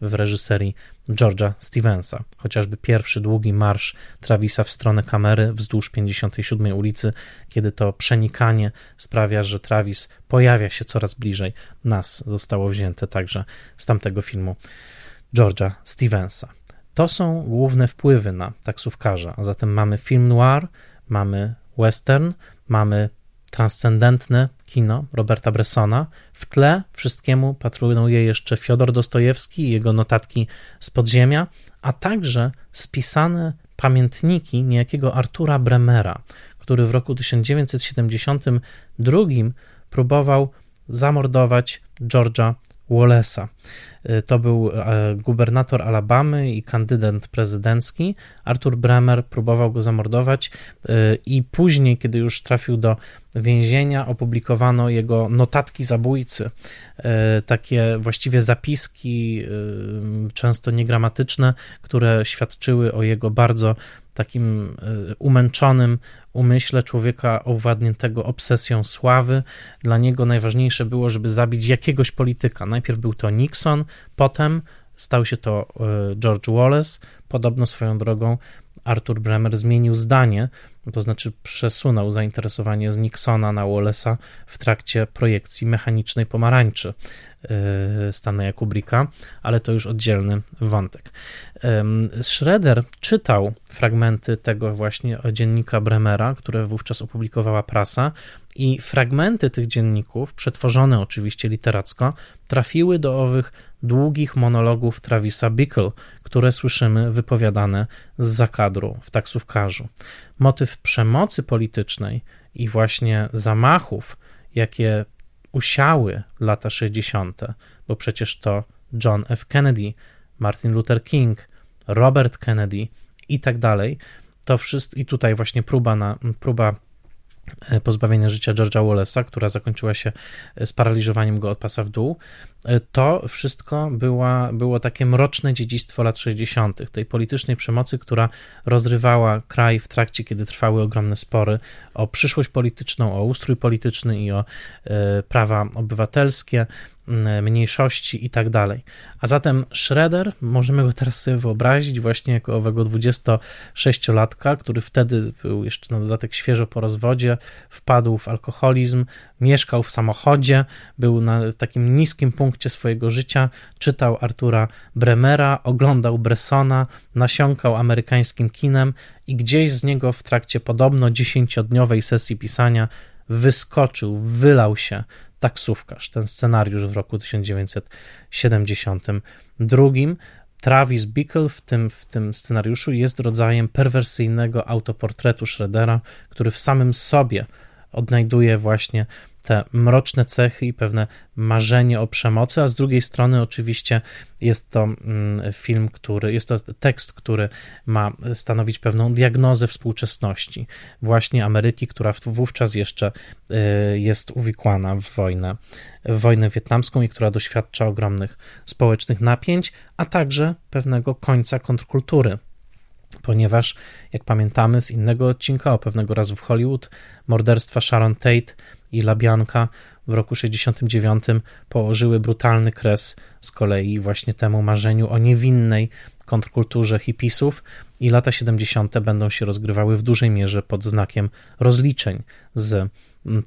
w reżyserii George'a Stevensa. Chociażby pierwszy długi marsz Travisa w stronę kamery wzdłuż 57 ulicy, kiedy to przenikanie sprawia, że Travis pojawia się coraz bliżej nas, zostało wzięte także z tamtego filmu George'a Stevensa. To są główne wpływy na taksówkarza, zatem mamy film noir, mamy western, mamy transcendentne kino Roberta Bressona. W tle wszystkiemu patruje jeszcze Fiodor Dostojewski i jego notatki z podziemia, a także spisane pamiętniki niejakiego Artura Bremera, który w roku 1972 próbował zamordować George'a Wallace'a. Y, to był e, gubernator Alabamy i kandydat prezydencki. Arthur Bremer próbował go zamordować y, i później, kiedy już trafił do więzienia, opublikowano jego notatki zabójcy. Y, takie właściwie zapiski, często niegramatyczne, które świadczyły o jego bardzo takim umęczonym umyśle człowieka owładniętego obsesją sławy. Dla niego najważniejsze było, żeby zabić jakiegoś polityka. Najpierw był to Nixon, potem stał się to e, George Wallace. Podobno swoją drogą Arthur Bremer zmienił zdanie, to znaczy przesunął zainteresowanie z Nixona na Wallace'a w trakcie projekcji mechanicznej pomarańczy e, Stanleya Kubricka, ale to już oddzielny wątek. Schroeder czytał fragmenty tego właśnie dziennika Bremera, które wówczas opublikowała prasa i fragmenty tych dzienników, przetworzone oczywiście literacko, trafiły do owych długich monologów Travisa Bickle, które słyszymy wypowiadane z zakadru w taksówkarzu. Motyw przemocy politycznej i właśnie zamachów, jakie usiały lata 60., bo przecież to John F. Kennedy, Martin Luther King, Robert Kennedy i tak dalej, to wszystko, i tutaj właśnie próba, na, próba pozbawienia życia George'a Wallace'a, która zakończyła się e, sparaliżowaniem go od pasa w dół, e, to wszystko była, było takie mroczne dziedzictwo lat 60., tej politycznej przemocy, która rozrywała kraj w trakcie, kiedy trwały ogromne spory o przyszłość polityczną, o ustrój polityczny i o prawa obywatelskie, mniejszości i tak dalej. A zatem Schroeder, możemy go teraz sobie wyobrazić właśnie jako owego 26-latka, który wtedy był jeszcze na dodatek świeżo po rozwodzie, wpadł w alkoholizm, mieszkał w samochodzie, był na takim niskim punkcie swojego życia, czytał Artura Bremera, oglądał Bressona, nasiąkał amerykańskim kinem i gdzieś z niego w trakcie podobno dziesięciodniowej sesji pisania wyskoczył, wylał się taksówkarz. Ten scenariusz w roku 1972. Travis Bickle w tym, w tym scenariuszu jest rodzajem perwersyjnego autoportretu Schroedera, który w samym sobie odnajduje właśnie te mroczne cechy i pewne marzenie o przemocy, a z drugiej strony oczywiście jest to mm, film, który, jest to tekst, który ma stanowić pewną diagnozę współczesności właśnie Ameryki, która wówczas jeszcze y, jest uwikłana w wojnę, w wojnę wietnamską i która doświadcza ogromnych społecznych napięć, a także pewnego końca kontrkultury ponieważ, jak pamiętamy z innego odcinka o pewnego razu w Hollywood, morderstwa Sharon Tate i Labianka w roku 69 położyły brutalny kres z kolei właśnie temu marzeniu o niewinnej kontrkulturze hipisów i lata 70. będą się rozgrywały w dużej mierze pod znakiem rozliczeń z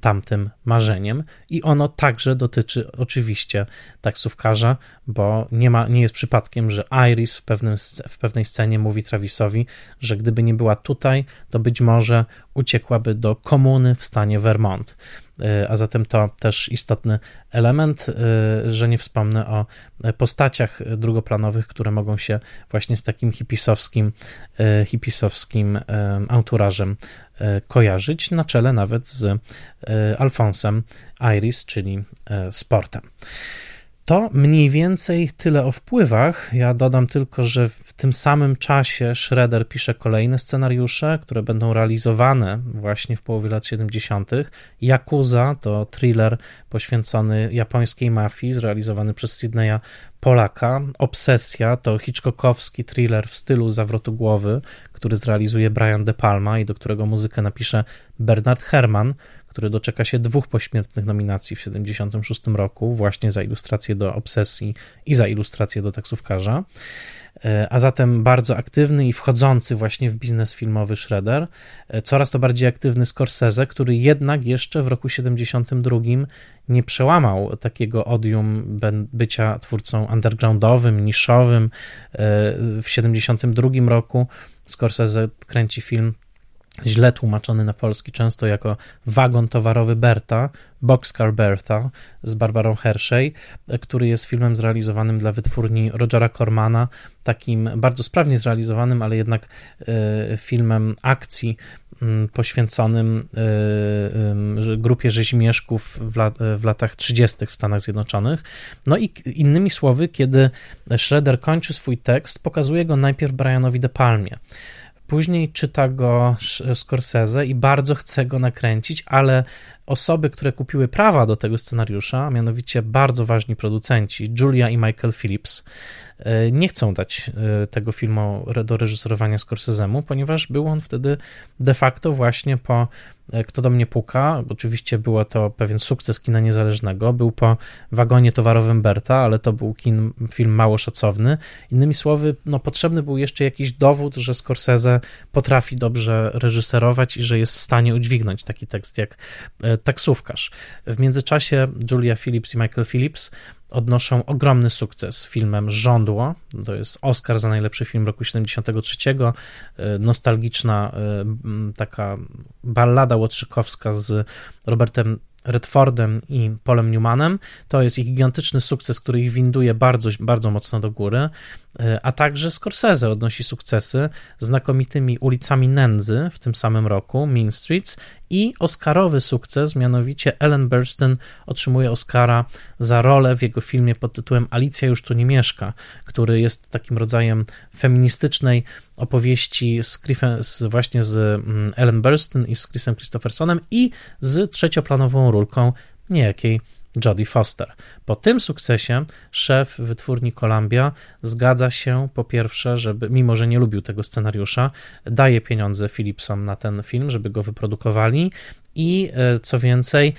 tamtym marzeniem i ono także dotyczy oczywiście taksówkarza, bo nie, ma, nie jest przypadkiem, że Iris w, pewnym, w pewnej scenie mówi Travisowi, że gdyby nie była tutaj, to być może uciekłaby do komuny w stanie Vermont. Y, a zatem to też istotny element, y, że nie wspomnę o postaciach drugoplanowych, które mogą się właśnie z takim hipisowskim, y, hipisowskim anturażem kojarzyć, na czele nawet z Alfonsem Iris, czyli sportem. To mniej więcej tyle o wpływach. Ja dodam tylko, że w tym samym czasie Schroeder pisze kolejne scenariusze, które będą realizowane właśnie w połowie lat 70. Yakuza to thriller poświęcony japońskiej mafii, zrealizowany przez Sydneya Polaka. Obsesja to Hitchcockowski thriller w stylu zawrotu głowy, który zrealizuje Brian De Palma i do którego muzykę napisze Bernard Herrmann który doczeka się dwóch pośmiertnych nominacji w 1976 roku, właśnie za ilustrację do Obsesji i za ilustrację do taksówkarza. E, a zatem bardzo aktywny i wchodzący właśnie w biznes filmowy Shredder, e, coraz to bardziej aktywny Scorsese, który jednak jeszcze w roku 72 nie przełamał takiego odium bycia twórcą undergroundowym, niszowym. E, w 72 roku Scorsese kręci film źle tłumaczony na polski często jako wagon towarowy Berta, Boxcar Bertha z Barbarą Hershey, który jest filmem zrealizowanym dla wytwórni Rogera Cormana, takim bardzo sprawnie zrealizowanym, ale jednak e, filmem akcji poświęconym e, e, grupie rzeźmieszków w, latach 30. w Stanach Zjednoczonych. No i innymi słowy, kiedy Schroeder kończy swój tekst, pokazuje go najpierw Brianowi De Palmie. Później czyta go Scorsese i bardzo chce go nakręcić, ale osoby, które kupiły prawa do tego scenariusza, mianowicie bardzo ważni producenci, Julia i Michael Phillips, nie chcą dać e, tego filmu do reżyserowania Scorsesemu, ponieważ był on wtedy de facto właśnie po E, Kto do mnie puka? Oczywiście było to pewien sukces kina niezależnego. Był po wagonie towarowym Berta, ale to był kin, film mało szacowny. Innymi słowy, no, potrzebny był jeszcze jakiś dowód, że Scorsese potrafi dobrze reżyserować i że jest w stanie udźwignąć taki tekst jak e, taksówkarz. W międzyczasie Julia Phillips i Michael Phillips odnoszą ogromny sukces filmem Żądło. To jest Oscar za najlepszy film roku 73. E, nostalgiczna taka ballada łotrzykowska z Robertem Redfordem i Polem Newmanem. To jest ich gigantyczny sukces, który ich winduje bardzo, bardzo mocno do góry. E, a także Scorsese odnosi sukcesy znakomitymi ulicami nędzy w tym samym roku, Mean Streets, i Oscarowy sukces, mianowicie Ellen Burstyn otrzymuje Oscara za rolę w jego filmie pod tytułem Alicja już tu nie mieszka, który jest takim rodzajem feministycznej opowieści z, z właśnie z mm, Ellen Burstyn i z Chrisem Christophersonem i z trzecioplanową rulką niejakiej Jodie Foster. Po tym sukcesie szef wytwórni Columbia zgadza się po pierwsze, żeby, mimo że nie lubił tego scenariusza, daje pieniądze Philipsom na ten film, żeby go wyprodukowali i e, co więcej,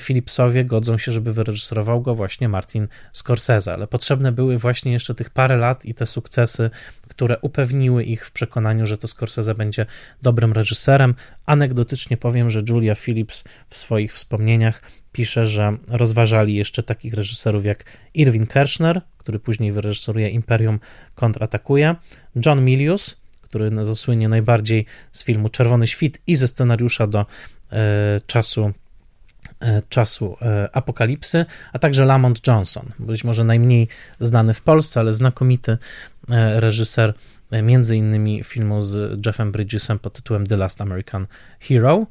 Philipsowie godzą się, żeby wyreżyserował go właśnie Martin Scorsese, ale potrzebne były właśnie jeszcze tych parę lat i te sukcesy, które upewniły ich w przekonaniu, że to Scorsese będzie dobrym reżyserem. Anegdotycznie powiem, że Julia Phillips w swoich wspomnieniach pisze, że rozważali jeszcze takich reżyserów jak Irwin Kershner, który później wyreżyseruje Imperium kontratakuje, John Milius, który zasłynie najbardziej z filmu Czerwony Świt i ze scenariusza do e, czasu e, czasu e, apokalipsy, a także Lamont Johnson, być może najmniej znany w Polsce, ale znakomity e, reżyser między innymi filmu z Jeffem Bridgesem pod tytułem The Last American Hero,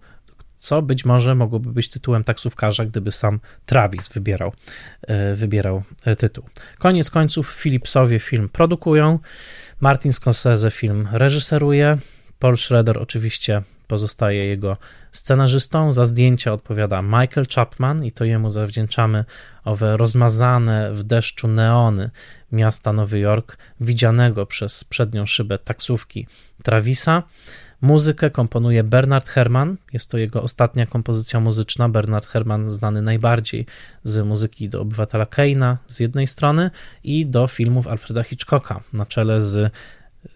co być może mogłoby być tytułem taksówkarza, gdyby sam Travis wybierał, e, wybierał e, tytuł. Koniec końców Philipsowie film produkują, Martin Scorsese film reżyseruje, Paul Schroeder oczywiście pozostaje jego scenarzystą. Za zdjęcia odpowiada Michael Chapman i to jemu zawdzięczamy owe rozmazane w deszczu neony miasta Nowy Jork, widzianego przez przednią szybę taksówki Travisa. Muzykę komponuje Bernard Herrmann, jest to jego ostatnia kompozycja muzyczna. Bernard Herrmann znany najbardziej z muzyki do Obywatela Keina z jednej strony i do filmów Alfreda Hitchcocka na czele z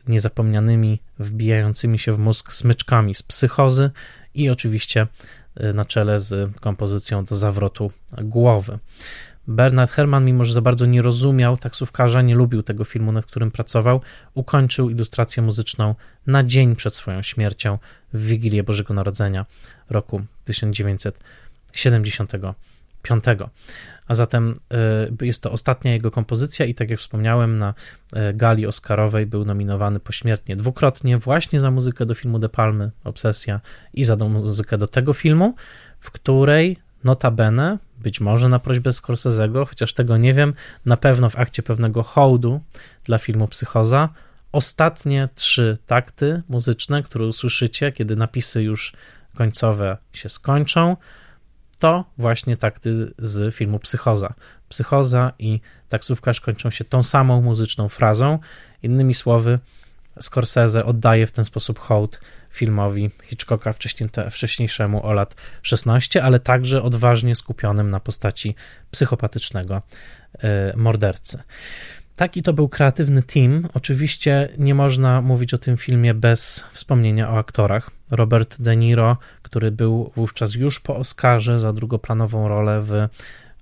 niezapomnianymi, wbijającymi się w mózg smyczkami z psychozy i oczywiście y, na czele z kompozycją do zawrotu głowy. Bernard Herrmann, mimo że za bardzo nie rozumiał taksówkarza, nie lubił tego filmu, nad którym pracował, ukończył ilustrację muzyczną na dzień przed swoją śmiercią w Wigilię Bożego Narodzenia roku 1975. A zatem y, jest to ostatnia jego kompozycja i tak jak wspomniałem, na y, gali Oscarowej był nominowany pośmiertnie dwukrotnie właśnie za muzykę do filmu De Palmy, Obsesja i za muzykę do tego filmu, w której notabene, być może na prośbę Scorsese'ego, chociaż tego nie wiem, na pewno w akcie pewnego hołdu dla filmu Psychoza, ostatnie trzy takty muzyczne, które usłyszycie, kiedy napisy już końcowe się skończą, to właśnie takty z filmu Psychoza. Psychoza i taksówkarz kończą się tą samą muzyczną frazą. Innymi słowy, Scorsese oddaje w ten sposób hołd filmowi Hitchcocka wcześniejszemu o lat 16, ale także odważnie skupionym na postaci psychopatycznego e, mordercy. Taki to był kreatywny team. Oczywiście nie można mówić o tym filmie bez wspomnienia o aktorach. Robert De Niro, który był wówczas już po Oscarze za drugoplanową rolę w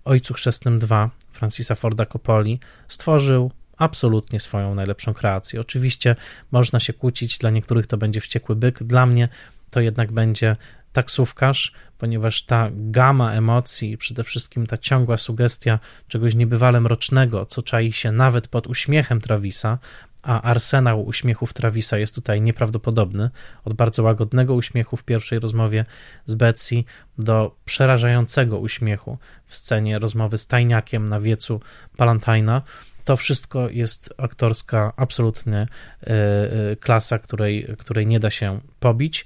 Ojcu Chrzestnym 2 Francisa Forda Coppoli, stworzył absolutnie swoją najlepszą kreację. Oczywiście można się kłócić, dla niektórych to będzie wściekły byk, dla mnie to jednak będzie taksówkarz, ponieważ ta gama emocji, przede wszystkim ta ciągła sugestia czegoś niebywale mrocznego, co czai się nawet pod uśmiechem Travisa, a arsenał uśmiechów Travisa jest tutaj nieprawdopodobny. Od bardzo łagodnego uśmiechu w pierwszej rozmowie z Betsy do przerażającego uśmiechu w scenie rozmowy z tajniakiem na wiecu Palantina. To wszystko jest aktorska absolutnie e, e, klasa, której, której nie da się pobić.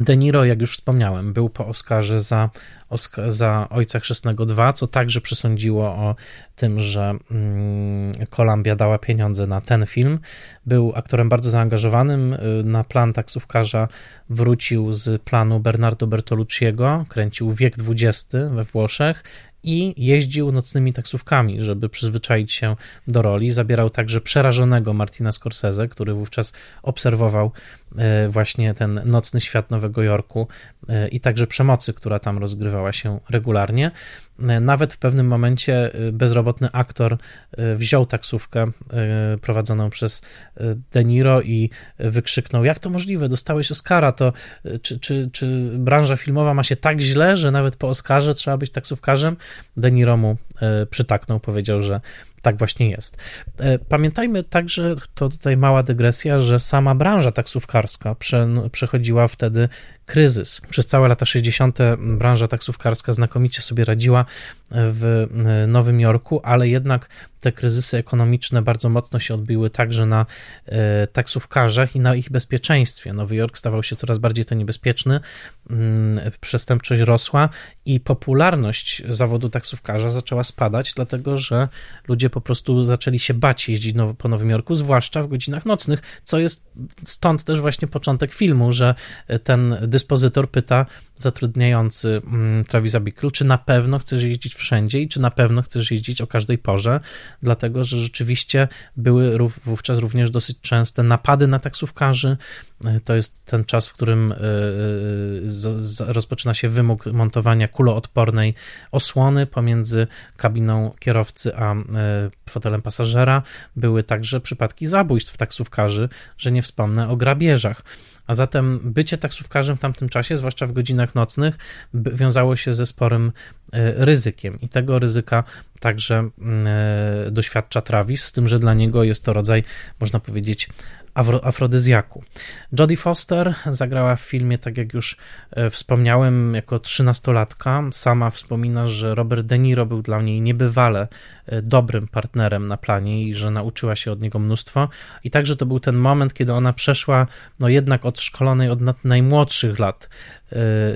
De Niro, jak już wspomniałem, był po Oscarze za, za Ojca Chrzestnego 2, co także przesądziło o tym, że mm, Columbia dała pieniądze na ten film. Był aktorem bardzo zaangażowanym. Y, na plan taksówkarza wrócił z planu Bernardo Bertolucciego, kręcił Wiek XX we Włoszech i jeździł nocnymi taksówkami, żeby przyzwyczaić się do roli. Zabierał także przerażonego Martina Scorsese, który wówczas obserwował e, właśnie ten nocny świat Nowego Jorku e, i także przemocy, która tam rozgrywała się regularnie. Nawet w pewnym momencie bezrobotny aktor wziął taksówkę prowadzoną przez De Niro i wykrzyknął: Jak to możliwe? Dostałeś Oscara, to czy, czy, czy branża filmowa ma się tak źle, że nawet po Oscarze trzeba być taksówkarzem? De Niro mu przytaknął, powiedział, że tak właśnie jest. E, pamiętajmy także, to tutaj mała dygresja, że sama branża taksówkarska prze, przechodziła wtedy kryzys. Przez całe lata 60. branża taksówkarska znakomicie sobie radziła w Nowym Jorku, ale jednak te kryzysy ekonomiczne bardzo mocno się odbiły także na e, taksówkarzach i na ich bezpieczeństwie. Nowy Jork stawał się coraz bardziej to niebezpieczny, mm, przestępczość rosła i popularność zawodu taksówkarza zaczęła spadać, dlatego że ludzie po prostu zaczęli się bać jeździć po Nowym Jorku, zwłaszcza w godzinach nocnych, co jest stąd też właśnie początek filmu, że ten dyspozytor pyta zatrudniający mm, Travisa Bickle, czy na pewno chcesz jeździć wszędzie i czy na pewno chcesz jeździć o każdej porze, dlatego że rzeczywiście były wówczas również dosyć częste napady na taksówkarzy. E, to jest ten czas, w którym e, e, rozpoczyna się wymóg montowania kuloodpornej osłony pomiędzy kabiną kierowcy a fotelem pasażera. Były także przypadki zabójstw taksówkarzy, że nie wspomnę o grabieżach. A zatem bycie taksówkarzem w tamtym czasie, zwłaszcza w godzinach nocnych, wiązało się ze sporym e, ryzykiem. I tego ryzyka także mm, e, doświadcza Travis, z tym, że dla niego jest to rodzaj, można powiedzieć, afrodyzjaku. Jodie Foster zagrała w filmie, tak jak już e, wspomniałem, jako trzynastolatka. Sama wspomina, że Robert De Niro był dla niej niebywale e, dobrym partnerem na planie i że nauczyła się od niego mnóstwo. I także to był ten moment, kiedy ona przeszła, no jednak od szkolonej od najmłodszych lat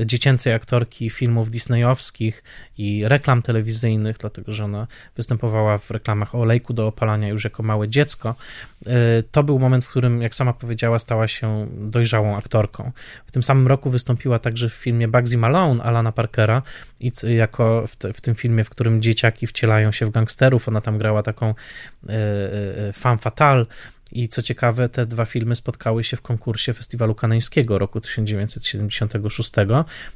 dziecięcej aktorki filmów disneyowskich i reklam telewizyjnych, dlatego że ona występowała w reklamach olejku do opalania już jako małe dziecko. Y, to był moment, w którym, jak sama powiedziała, stała się dojrzałą aktorką. W tym samym roku wystąpiła także w filmie Bugsy Malone Alana Parkera i jako w, te, w tym filmie, w którym dzieciaki wcielają się w gangsterów, ona tam grała taką y, femme fatale, i co ciekawe, te dwa filmy spotkały się w konkursie Festiwalu Kaneńskiego roku 1976.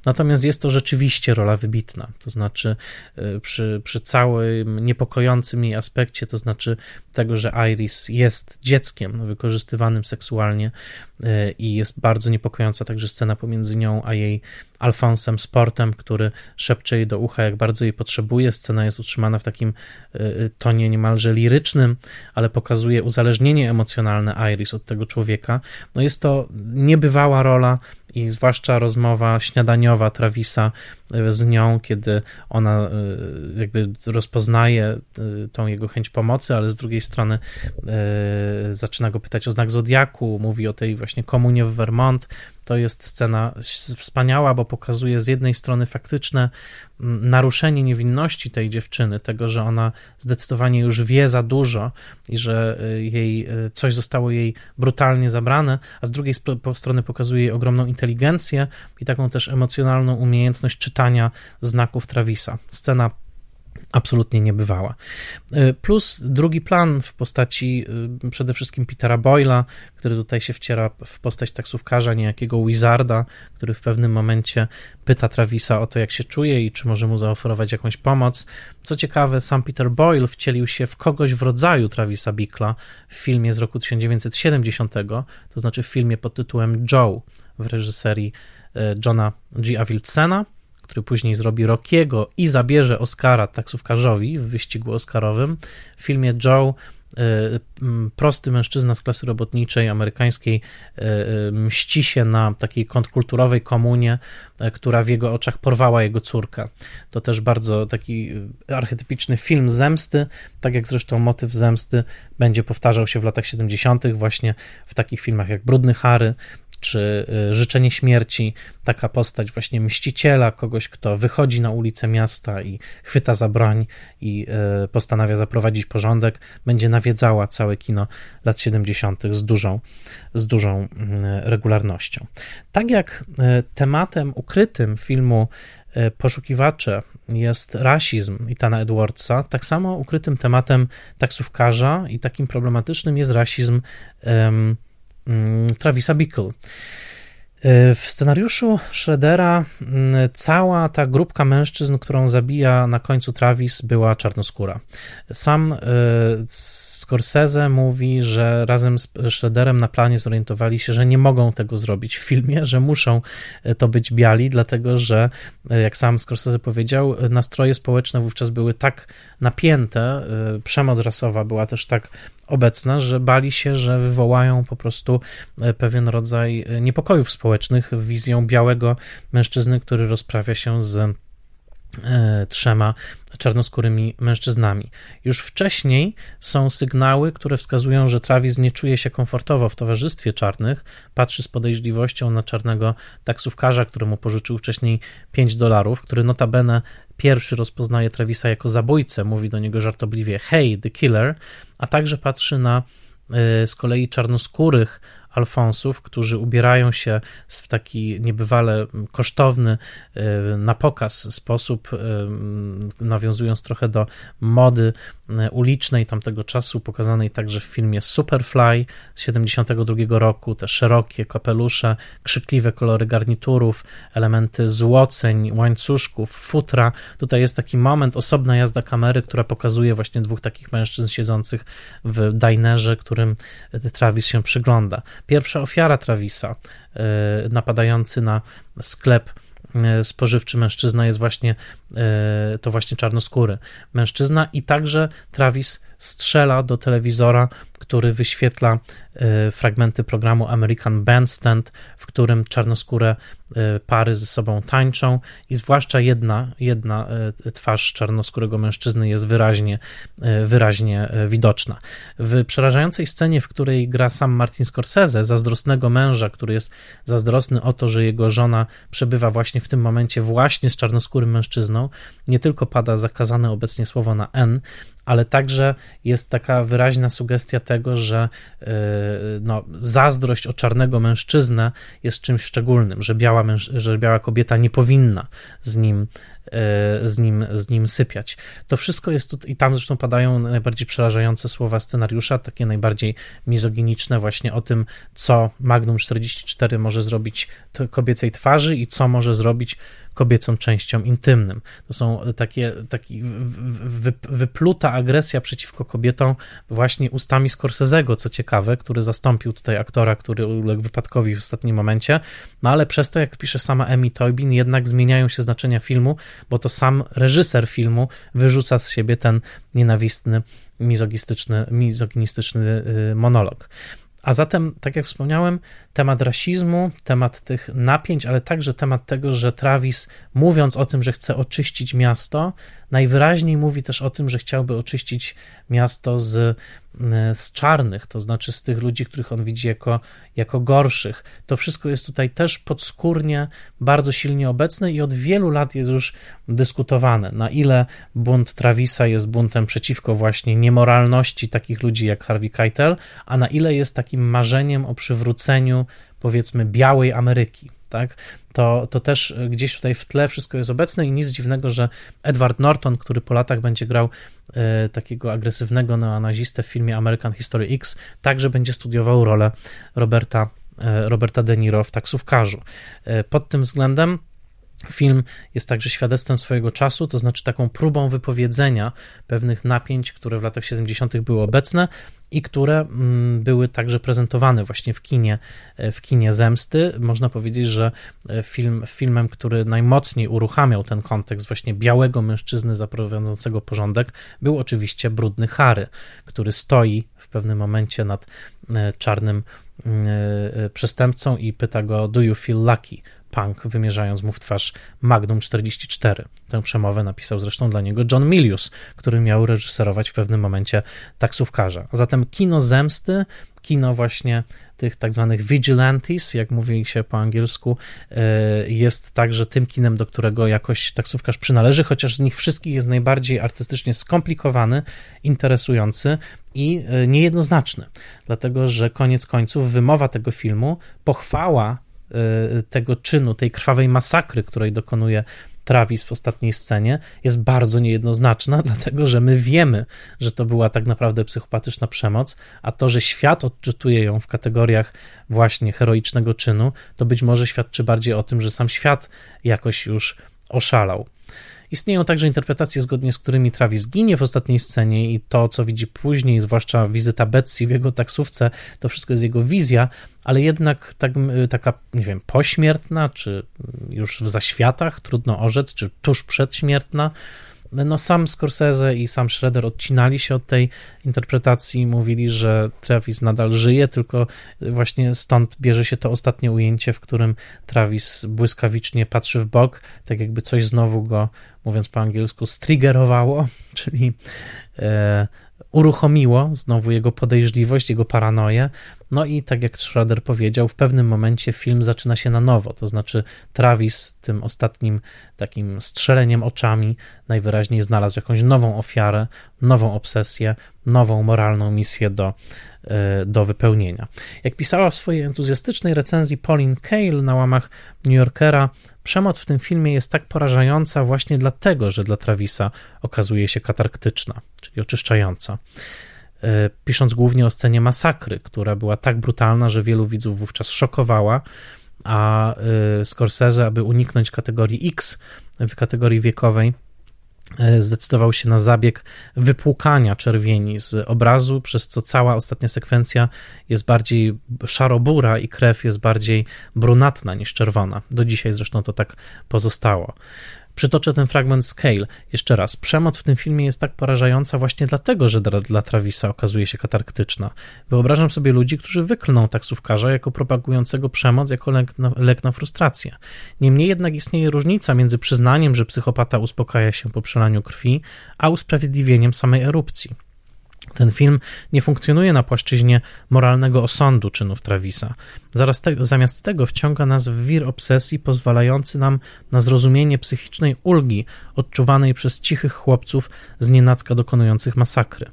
Natomiast jest to rzeczywiście rola wybitna. To znaczy, y, przy, przy całym niepokojącym jej aspekcie, to znaczy tego, że Iris jest dzieckiem wykorzystywanym seksualnie y, i jest bardzo niepokojąca także scena pomiędzy nią a jej Alfonsem Sportem, który szepcze jej do ucha, jak bardzo jej potrzebuje. Scena jest utrzymana w takim y, tonie niemalże lirycznym, ale pokazuje uzależnienie emocjonalne Iris od tego człowieka. No jest to niebywała rola i zwłaszcza rozmowa śniadaniowa Travisa e, z nią, kiedy ona e, jakby rozpoznaje e, tą jego chęć pomocy, ale z drugiej strony zaczyna go pytać o znak zodiaku, mówi o tej właśnie komunie w Vermont. To jest scena wspaniała, bo pokazuje z jednej strony faktyczne naruszenie niewinności tej dziewczyny, tego, że ona zdecydowanie już wie za dużo i że jej coś zostało jej brutalnie zabrane, a z drugiej strony pokazuje jej ogromną inteligencję i taką też emocjonalną umiejętność czytania znaków Travisa. Scena absolutnie niebywała. Y, plus drugi plan w postaci y, przede wszystkim Petera Boyla, który tutaj się wciera w postać taksówkarza, niejakiego Wizarda, który w pewnym momencie pyta Travisa o to, jak się czuje i czy może mu zaoferować jakąś pomoc. Co ciekawe, sam Peter Boyle wcielił się w kogoś w rodzaju Travisa Bickla w filmie z roku 1970, to znaczy w filmie pod tytułem Joe w reżyserii y, Johna G. Avildsen który później zrobi Rockiego i zabierze Oscara taksówkarzowi w wyścigu Oscarowym. W filmie Joe e, prosty mężczyzna z klasy robotniczej amerykańskiej e, e, mści się na takiej kontrkulturowej komunie, która w jego oczach porwała jego córkę. To też bardzo taki archetypiczny film zemsty, tak jak zresztą motyw zemsty będzie powtarzał się w latach 70. właśnie w takich filmach jak Brudny Harry, czy y, życzenie śmierci, taka postać właśnie mściciela, kogoś, kto wychodzi na ulicę miasta i chwyta za broń i y, postanawia zaprowadzić porządek, będzie nawiedzała całe kino lat 70. z dużą, z dużą mm, regularnością. Tak jak y, tematem ukrytym filmu poszukiwacze jest rasizm Itana Edwardsa, tak samo ukrytym tematem taksówkarza i takim problematycznym jest rasizm um, Travisa Bickle. W scenariuszu Schroedera mm, cała ta grupka mężczyzn, którą zabija na końcu Travis, była czarnoskóra. Sam y, Scorsese mówi, że razem z Schroederem na planie zorientowali się, że nie mogą tego zrobić w filmie, że muszą y, to być biali, dlatego że, jak sam Scorsese powiedział, nastroje społeczne wówczas były tak napięte, przemoc rasowa była też tak obecna, że bali się, że wywołają po prostu pewien rodzaj niepokojów społecznych wizją białego mężczyzny, który rozprawia się z E, trzema czarnoskórymi mężczyznami. Już wcześniej są sygnały, które wskazują, że Travis nie czuje się komfortowo w towarzystwie czarnych. Patrzy z podejrzliwością na czarnego taksówkarza, któremu pożyczył wcześniej 5 dolarów, który notabene pierwszy rozpoznaje Travisa jako zabójcę, mówi do niego żartobliwie hey, the killer, a także patrzy na e, z kolei czarnoskórych Alfonsów, którzy ubierają się w taki niebywale kosztowny e, na pokaz sposób, e, nawiązując trochę do mody e, ulicznej tamtego czasu, pokazanej także w filmie Superfly z 72 roku, te szerokie kapelusze, krzykliwe kolory garniturów, elementy złoceń, łańcuszków, futra. Tutaj jest taki moment, osobna jazda kamery, która pokazuje właśnie dwóch takich mężczyzn siedzących w dinerze, którym Travis się przygląda. Pierwsza ofiara Travisa, e, napadający na sklep e, spożywczy mężczyzna jest właśnie e, to właśnie czarnoskóry mężczyzna i także Travis strzela do telewizora, który wyświetla fragmenty programu American Bandstand, w którym czarnoskóre e, pary ze sobą tańczą i zwłaszcza jedna, jedna e, twarz czarnoskórego mężczyzny jest wyraźnie, wyraźnie widoczna. W przerażającej scenie, w której gra sam Martin Scorsese, zazdrosnego męża, który jest zazdrosny o to, że jego żona przebywa właśnie w tym momencie właśnie z czarnoskórym mężczyzną, nie tylko pada zakazane obecnie słowo na N, ale także jest taka wyraźna sugestia tego, że no, zazdrość o czarnego mężczyznę jest czymś szczególnym, że biała, że biała kobieta nie powinna z nim, e, z, nim, z nim sypiać. To wszystko jest tu, i tam zresztą padają najbardziej przerażające słowa scenariusza, takie najbardziej mizoginiczne, właśnie o tym, co Magnum 44 może zrobić kobiecej twarzy i co może zrobić kobiecą częścią intymnym. To są takie, taki wypluta agresja przeciwko kobietom właśnie ustami Scorsese'ego, co ciekawe, który zastąpił tutaj aktora, który uległ wypadkowi w ostatnim momencie, no ale przez to, jak pisze sama Emmy Toybin, jednak zmieniają się znaczenia filmu, bo to sam reżyser filmu wyrzuca z siebie ten nienawistny, mizogistyczny, mizoginistyczny y, monolog. A zatem, tak jak wspomniałem, temat rasizmu, temat tych napięć, ale także temat tego, że Travis, mówiąc o tym, że chce oczyścić miasto, najwyraźniej mówi też o tym, że chciałby oczyścić miasto z, z czarnych, to znaczy z tych ludzi, których on widzi jako, jako gorszych. To wszystko jest tutaj też podskórnie bardzo silnie obecne i od wielu lat jest już dyskutowane, na ile bunt Travisa jest buntem przeciwko właśnie niemoralności takich ludzi jak Harvey Keitel, a na ile jest takim marzeniem o przywróceniu powiedzmy białej Ameryki, tak? To, to też gdzieś tutaj w tle wszystko jest obecne i nic dziwnego, że Edward Norton, który po latach będzie grał e, takiego agresywnego neonazistę w filmie American History X, także będzie studiował rolę Roberta, e, Roberta De Niro w taksówkarzu. E, pod tym względem Film jest także świadectwem swojego czasu, to znaczy taką próbą wypowiedzenia pewnych napięć, które w latach 70. były obecne i które mm, były także prezentowane właśnie w kinie, e, w kinie zemsty. Można powiedzieć, że e, film, filmem, który najmocniej uruchamiał ten kontekst właśnie białego mężczyzny zaprowadzającego porządek, był oczywiście Brudny Harry, który stoi w pewnym momencie nad e, czarnym mm, przestępcą i pyta go: Do you feel lucky? Punk, wymierzając mu w twarz Magnum 44. Tę przemowę napisał zresztą dla niego John Milius, który miał reżyserować w pewnym momencie taksówkarza. A zatem kino zemsty, kino właśnie tych tak zwanych vigilantes, jak mówi się po angielsku, e, jest także tym kinem, do którego jakoś taksówkarz przynależy, chociaż z nich wszystkich jest najbardziej artystycznie skomplikowany, interesujący i e, niejednoznaczny, dlatego że koniec końców wymowa tego filmu, pochwała Y, tego czynu, tej krwawej masakry, której dokonuje Travis w ostatniej scenie, jest bardzo niejednoznaczna, dlatego że my wiemy, że to była tak naprawdę psychopatyczna przemoc, a to, że świat odczytuje ją w kategoriach właśnie heroicznego czynu, to być może świadczy bardziej o tym, że sam świat jakoś już oszalał. Istnieją także interpretacje, zgodnie z którymi Travis ginie w ostatniej scenie i to, co widzi później, zwłaszcza wizyta Betsy w jego taksówce, to wszystko jest jego wizja, ale jednak tak, taka, nie wiem, pośmiertna, czy już w zaświatach, trudno orzec, czy tuż przedśmiertna, no sam Scorsese i sam Schroeder odcinali się od tej interpretacji, mówili, że Travis nadal żyje, tylko właśnie stąd bierze się to ostatnie ujęcie, w którym Travis błyskawicznie patrzy w bok, tak jakby coś znowu go, mówiąc po angielsku, striggerowało, czyli e, uruchomiło znowu jego podejrzliwość, jego paranoję. No i tak jak Schroeder powiedział, w pewnym momencie film zaczyna się na nowo, to znaczy Travis tym ostatnim takim strzeleniem oczami najwyraźniej znalazł jakąś nową ofiarę, nową obsesję, nową moralną misję do, do wypełnienia. Jak pisała w swojej entuzjastycznej recenzji Pauline Kael na łamach New Yorkera, przemoc w tym filmie jest tak porażająca właśnie dlatego, że dla Travisa okazuje się katarktyczna, czyli oczyszczająca. E, pisząc głównie o scenie masakry, która była tak brutalna, że wielu widzów wówczas szokowała, a e, Scorsese, aby uniknąć kategorii X w kategorii wiekowej, e, zdecydował się na zabieg wypłukania czerwieni z obrazu, przez co cała ostatnia sekwencja jest bardziej szarobura i krew jest bardziej brunatna niż czerwona. Do dzisiaj zresztą to tak pozostało. Przytoczę ten fragment Scale jeszcze raz. Przemoc w tym filmie jest tak porażająca właśnie dlatego, że dla, dla Travisa okazuje się katarktyczna. Wyobrażam sobie ludzi, którzy wyklną taksówkarza jako propagującego przemoc jako lek na, lek na frustrację. Niemniej jednak istnieje różnica między przyznaniem, że psychopata uspokaja się po przelaniu krwi, a usprawiedliwieniem samej erupcji. Ten film nie funkcjonuje na płaszczyźnie moralnego osądu czynów Travisa. Te, zamiast tego wciąga nas w wir obsesji pozwalający nam na zrozumienie psychicznej ulgi odczuwanej przez cichych chłopców z nienacka dokonujących masakry.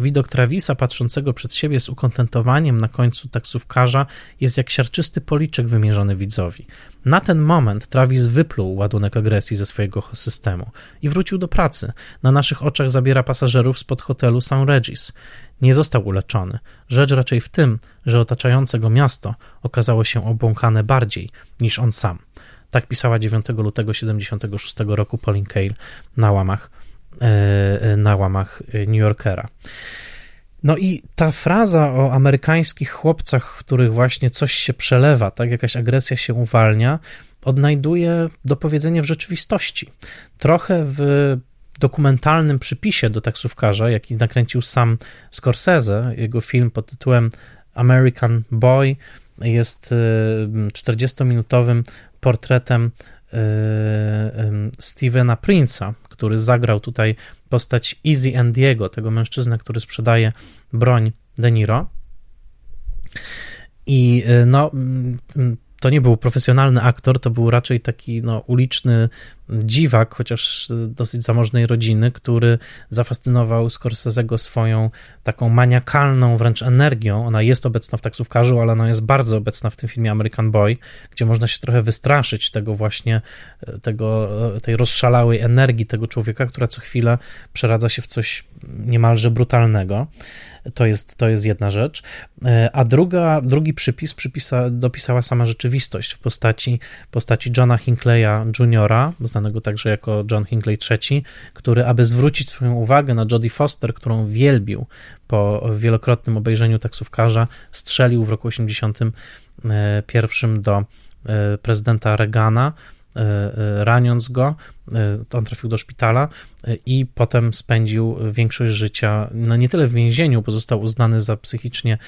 Widok Travisa patrzącego przed siebie z ukontentowaniem na końcu taksówkarza jest jak siarczysty policzek wymierzony widzowi. Na ten moment Travis wypluł ładunek agresji ze swojego systemu i wrócił do pracy. Na naszych oczach zabiera pasażerów spod hotelu St. Regis. Nie został uleczony. Rzecz raczej w tym, że otaczające go miasto okazało się obłąkane bardziej niż on sam. Tak pisała 9 lutego 76 roku Pauline Kael na łamach, na łamach New Yorkera. No i ta fraza o amerykańskich chłopcach, w których właśnie coś się przelewa, tak jakaś agresja się uwalnia, odnajduje dopowiedzenie w rzeczywistości. Trochę w dokumentalnym przypisie do taksówkarza, jaki nakręcił sam Scorsese, jego film pod tytułem American Boy jest 40-minutowym y, portretem Stevena Prince'a, który zagrał tutaj postać Easy Andiego, tego mężczyznę, który sprzedaje broń De Niro. I y, no, to nie był profesjonalny aktor, to był raczej taki no, uliczny dziwak, chociaż dosyć zamożnej rodziny, który zafascynował Scorsese'ego swoją taką maniakalną wręcz energią. Ona jest obecna w taksówkarzu, ale ona jest bardzo obecna w tym filmie American Boy, gdzie można się trochę wystraszyć tego właśnie, tego, tej rozszalałej energii tego człowieka, która co chwilę przeradza się w coś niemalże brutalnego. To jest, to jest jedna rzecz. A druga, drugi przypis przypisa, dopisała sama rzeczywistość w postaci, postaci Johna Hinckley'a Jr., znanego także jako John Hinckley III, który, aby zwrócić swoją uwagę na Jodie Foster, którą wielbił po wielokrotnym obejrzeniu taksówkarza, strzelił w roku 1981 do e, prezydenta Reagana, e, e, raniąc go. On trafił do szpitala i potem spędził większość życia, no nie tyle w więzieniu, bo został uznany za psychicznie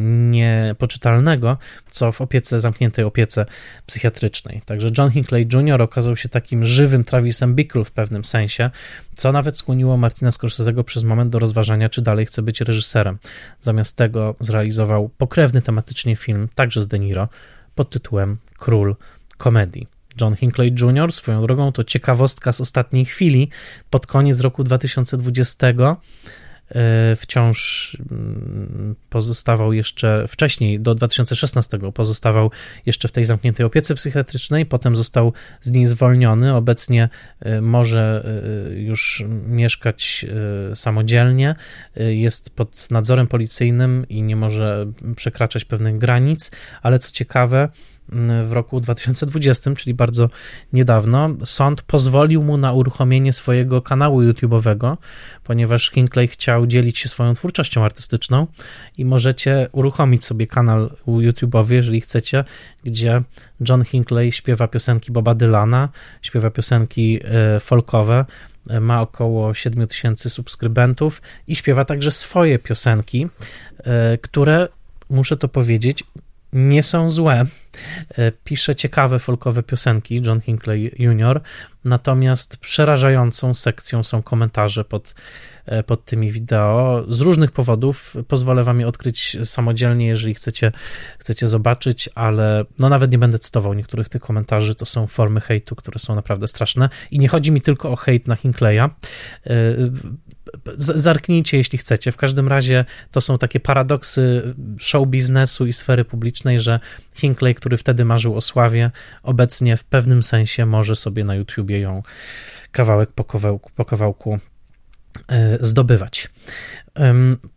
niepoczytalnego, co w opiece, zamkniętej opiece psychiatrycznej. Także John Hinckley Jr. okazał się takim żywym Travisem Bickle w pewnym sensie, co nawet skłoniło Martina Scorsese'ego przez moment do rozważania, czy dalej chce być reżyserem. Zamiast tego zrealizował pokrewny tematycznie film, także z De Niro, pod tytułem Król komedii. John Hinckley Jr. swoją drogą to ciekawostka z ostatniej chwili. Pod koniec roku 2020 E, wciąż mm, pozostawał jeszcze wcześniej, do 2016 pozostawał jeszcze w tej zamkniętej opiece psychiatrycznej, potem został z niej zwolniony. Obecnie e, może e, już mieszkać samodzielnie, jest pod nadzorem policyjnym i nie może przekraczać pewnych granic, ale co ciekawe, w roku 2020, czyli bardzo niedawno, sąd pozwolił mu na uruchomienie swojego kanału YouTube'owego, ponieważ Hinckley chciał dzielić się swoją twórczością artystyczną i możecie uruchomić sobie kanał YouTube'owy, jeżeli chcecie, gdzie John Hinckley śpiewa piosenki Boba Dylana, śpiewa piosenki e, folkowe, e, ma około 7 tysięcy subskrybentów i śpiewa także swoje piosenki, e, które, muszę to powiedzieć, nie są złe. Pisze ciekawe folkowe piosenki John Hinckley Jr., natomiast przerażającą sekcją są komentarze pod E, pod tymi wideo z różnych powodów. Pozwolę wam je odkryć samodzielnie, jeżeli chcecie, chcecie zobaczyć, ale no nawet nie będę cytował niektórych tych komentarzy, to są formy hejtu, które są naprawdę straszne i nie chodzi mi tylko o hejt na Hinkleya. E, zarknijcie, jeśli chcecie. W każdym razie to są takie paradoksy show biznesu i sfery publicznej, że Hinkley, który wtedy marzył o sławie, obecnie w pewnym sensie może sobie na YouTubie ją kawałek po kawałku, po kawałku E, zdobywać.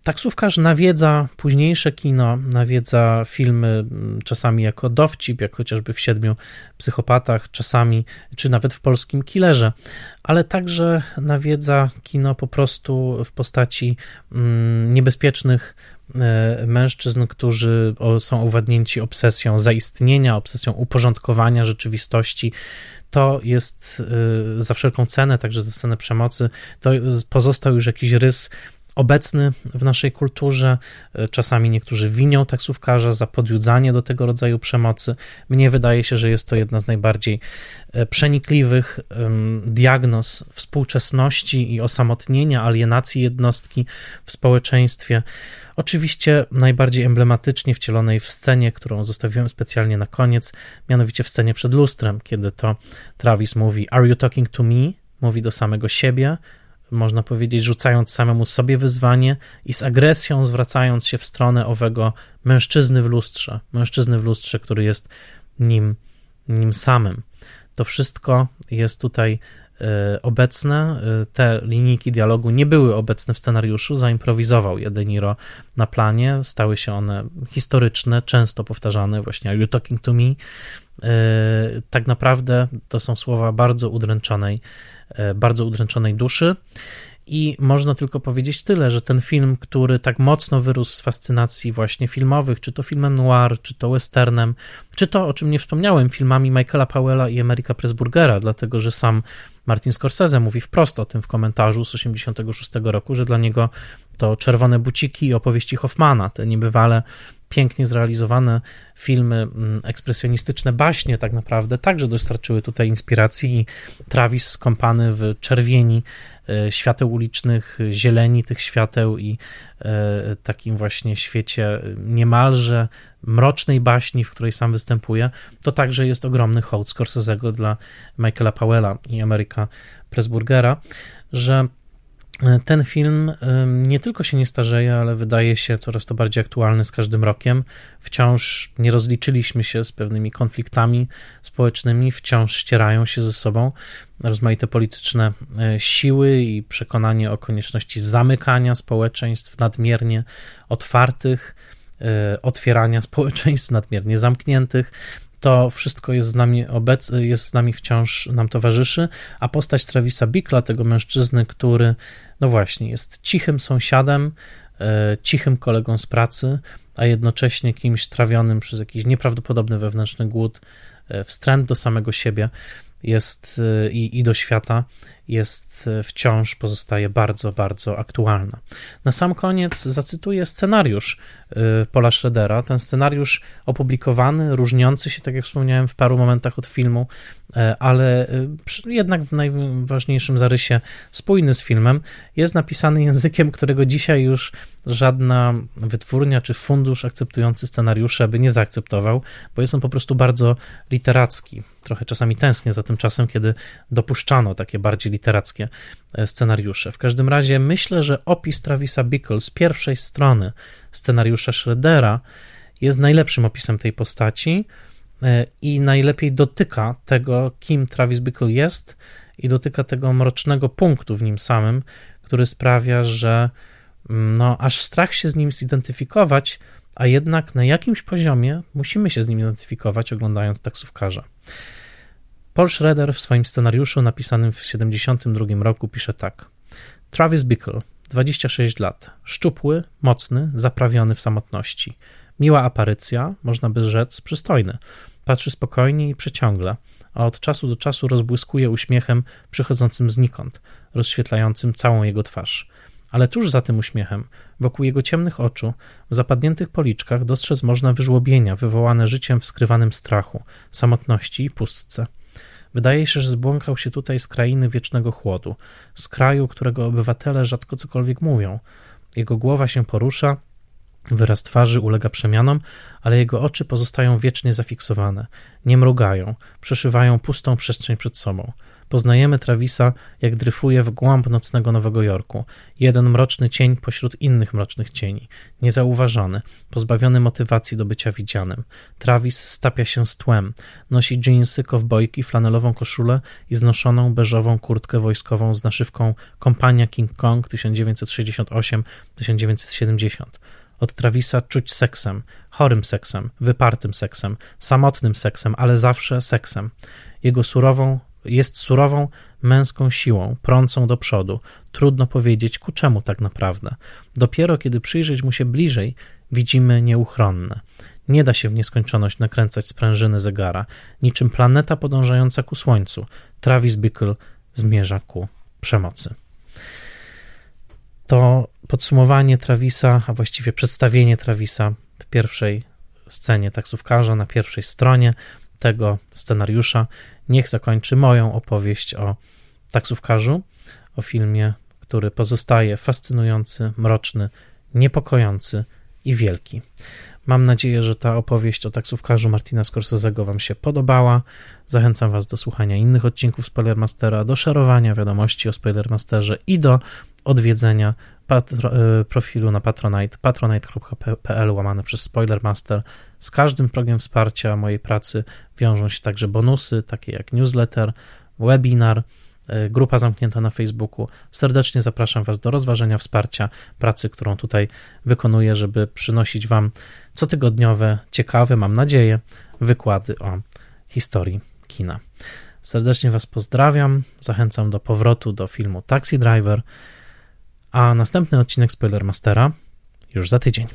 Taksówkarz nawiedza późniejsze kino, nawiedza filmy czasami jako dowcip, jak chociażby w Siedmiu Psychopatach, czasami, czy nawet w polskim Killerze, ale także nawiedza kino po prostu w postaci niebezpiecznych e, mężczyzn, którzy są uwadnięci obsesją zaistnienia, obsesją uporządkowania rzeczywistości, to jest y, za wszelką cenę, także za cenę przemocy, to pozostał już jakiś rys obecny w naszej kulturze. Y, czasami niektórzy winią taksówkarza za podjudzanie do tego rodzaju przemocy. Mnie wydaje się, że jest to jedna z najbardziej y, przenikliwych diagnoz współczesności i osamotnienia, alienacji jednostki w społeczeństwie. Oczywiście najbardziej emblematycznie wcielonej w scenie, którą zostawiłem specjalnie na koniec, mianowicie w scenie przed lustrem, kiedy to Travis mówi: Are you talking to me? Mówi do samego siebie, można powiedzieć, rzucając samemu sobie wyzwanie i z agresją zwracając się w stronę owego mężczyzny w lustrze, mężczyzny w lustrze, który jest nim, nim samym. To wszystko jest tutaj obecne. E, te linijki dialogu nie były obecne w scenariuszu, zaimprowizował Jedeniro na planie, stały się one historyczne, często powtarzane, właśnie Are you talking to me? E, tak naprawdę to są słowa bardzo udręczonej, bardzo udręczonej duszy. I można tylko powiedzieć tyle, że ten film, który tak mocno wyrósł z fascynacji właśnie filmowych, czy to filmem noir, czy to westernem, czy to, o czym nie wspomniałem, filmami Michaela Powella i Amerika Pressburgera, dlatego że sam Martin Scorsese mówi wprost o tym w komentarzu z 1986 roku, że dla niego to Czerwone Buciki i opowieści Hoffmana, te niebywale pięknie zrealizowane filmy mm, ekspresjonistyczne, baśnie tak naprawdę także dostarczyły tutaj inspiracji i Travis skąpany w czerwieni świateł ulicznych, zieleni tych świateł i e, takim właśnie świecie niemalże mrocznej baśni, w której sam występuje, to także jest ogromny hołd Scorsese'ego dla Michaela Powella i Ameryka Pressburgera, że e, ten film nie tylko się nie starzeje, ale wydaje się coraz to bardziej aktualny z każdym rokiem. Wciąż nie rozliczyliśmy się z pewnymi konfliktami społecznymi, wciąż ścierają się ze sobą rozmaite polityczne e, siły i przekonanie o konieczności zamykania społeczeństw nadmiernie otwartych E, otwierania społeczeństw nadmiernie zamkniętych. To wszystko jest z nami obec, jest z nami wciąż nam towarzyszy, a postać Travisa Bickla, tego mężczyzny, który, no właśnie, jest cichym sąsiadem, e, cichym kolegą z pracy, a jednocześnie kimś trawionym przez jakiś nieprawdopodobny wewnętrzny głód, e, wstręt do samego siebie jest i, i do świata, jest e, wciąż pozostaje bardzo, bardzo aktualna. Na sam koniec zacytuję scenariusz e, Paula Schroedera. Ten scenariusz opublikowany, różniący się, tak jak wspomniałem, w paru momentach od filmu, e, ale jednak w najważniejszym zarysie spójny z filmem, jest napisany językiem, którego dzisiaj już żadna wytwórnia czy fundusz akceptujący scenariusze by nie zaakceptował, bo jest on po prostu bardzo literacki. Trochę czasami tęsknię za tym czasem, kiedy dopuszczano takie bardziej literackie e, scenariusze. W każdym razie myślę, że opis Travisa Bickle z pierwszej strony scenariusza Schroedera jest najlepszym opisem tej postaci e, i najlepiej dotyka tego, kim Travis Bickle jest i dotyka tego mrocznego punktu w nim samym, który sprawia, że mm, no, aż strach się z nim zidentyfikować, a jednak na jakimś poziomie musimy się z nim identyfikować, oglądając taksówkarza. Paul Schroeder w swoim scenariuszu napisanym w 1972 roku pisze tak. Travis Bickle, 26 lat, szczupły, mocny, zaprawiony w samotności. Miła aparycja, można by rzec przystojny. Patrzy spokojnie i przeciągle, a od czasu do czasu rozbłyskuje uśmiechem przychodzącym znikąd, rozświetlającym całą jego twarz. Ale tuż za tym uśmiechem, wokół jego ciemnych oczu, w zapadniętych policzkach dostrzec można wyżłobienia wywołane życiem w skrywanym strachu, samotności i pustce. Wydaje się, że zbłąkał się tutaj z krainy wiecznego chłodu, z kraju, którego obywatele rzadko cokolwiek mówią. Jego głowa się porusza, Wyraz twarzy ulega przemianom, ale jego oczy pozostają wiecznie zafiksowane, nie mrugają, przeszywają pustą przestrzeń przed sobą. Poznajemy Travisa, jak dryfuje w głąb nocnego Nowego Jorku. Jeden mroczny cień pośród innych mrocznych cieni. Niezauważony, pozbawiony motywacji do bycia widzianym. Travis stapia się z tłem. Nosi dżinsy, kowbojki, flanelową koszulę i znoszoną beżową kurtkę wojskową z naszywką Kompania King Kong 1968-1970. Od Travisa czuć seksem, chorym seksem, wypartym seksem, samotnym seksem, ale zawsze seksem. Jego surową, jest surową, męską siłą, prącą do przodu. Trudno powiedzieć, ku czemu tak naprawdę. Dopiero kiedy przyjrzeć mu się bliżej, widzimy nieuchronne. Nie da się w nieskończoność nakręcać sprężyny zegara. Niczym planeta podążająca ku Słońcu, Travis Bickle zmierza ku przemocy. To podsumowanie Travisa, a właściwie przedstawienie Travisa w pierwszej scenie taksówkarza, na pierwszej stronie tego scenariusza, niech zakończy moją opowieść o taksówkarzu, o filmie, który pozostaje fascynujący, mroczny, niepokojący i wielki. Mam nadzieję, że ta opowieść o taksówkarzu Martina Scorsese'ego Wam się podobała. Zachęcam Was do słuchania innych odcinków Spoilermastera, do szerowania wiadomości o Spoilermasterze i do odwiedzenia patro, e, profilu na Patronite, patronite.pl łamane przez Spoilermaster. Z każdym progiem wsparcia mojej pracy wiążą się także bonusy, takie jak newsletter, webinar, grupa zamknięta na Facebooku. Serdecznie zapraszam Was do rozważenia wsparcia pracy, którą tutaj wykonuję, żeby przynosić Wam cotygodniowe, ciekawe, mam nadzieję, wykłady o historii kina. Serdecznie Was pozdrawiam, zachęcam do powrotu do filmu Taxi Driver a następny odcinek Spoilermastera już za tydzień.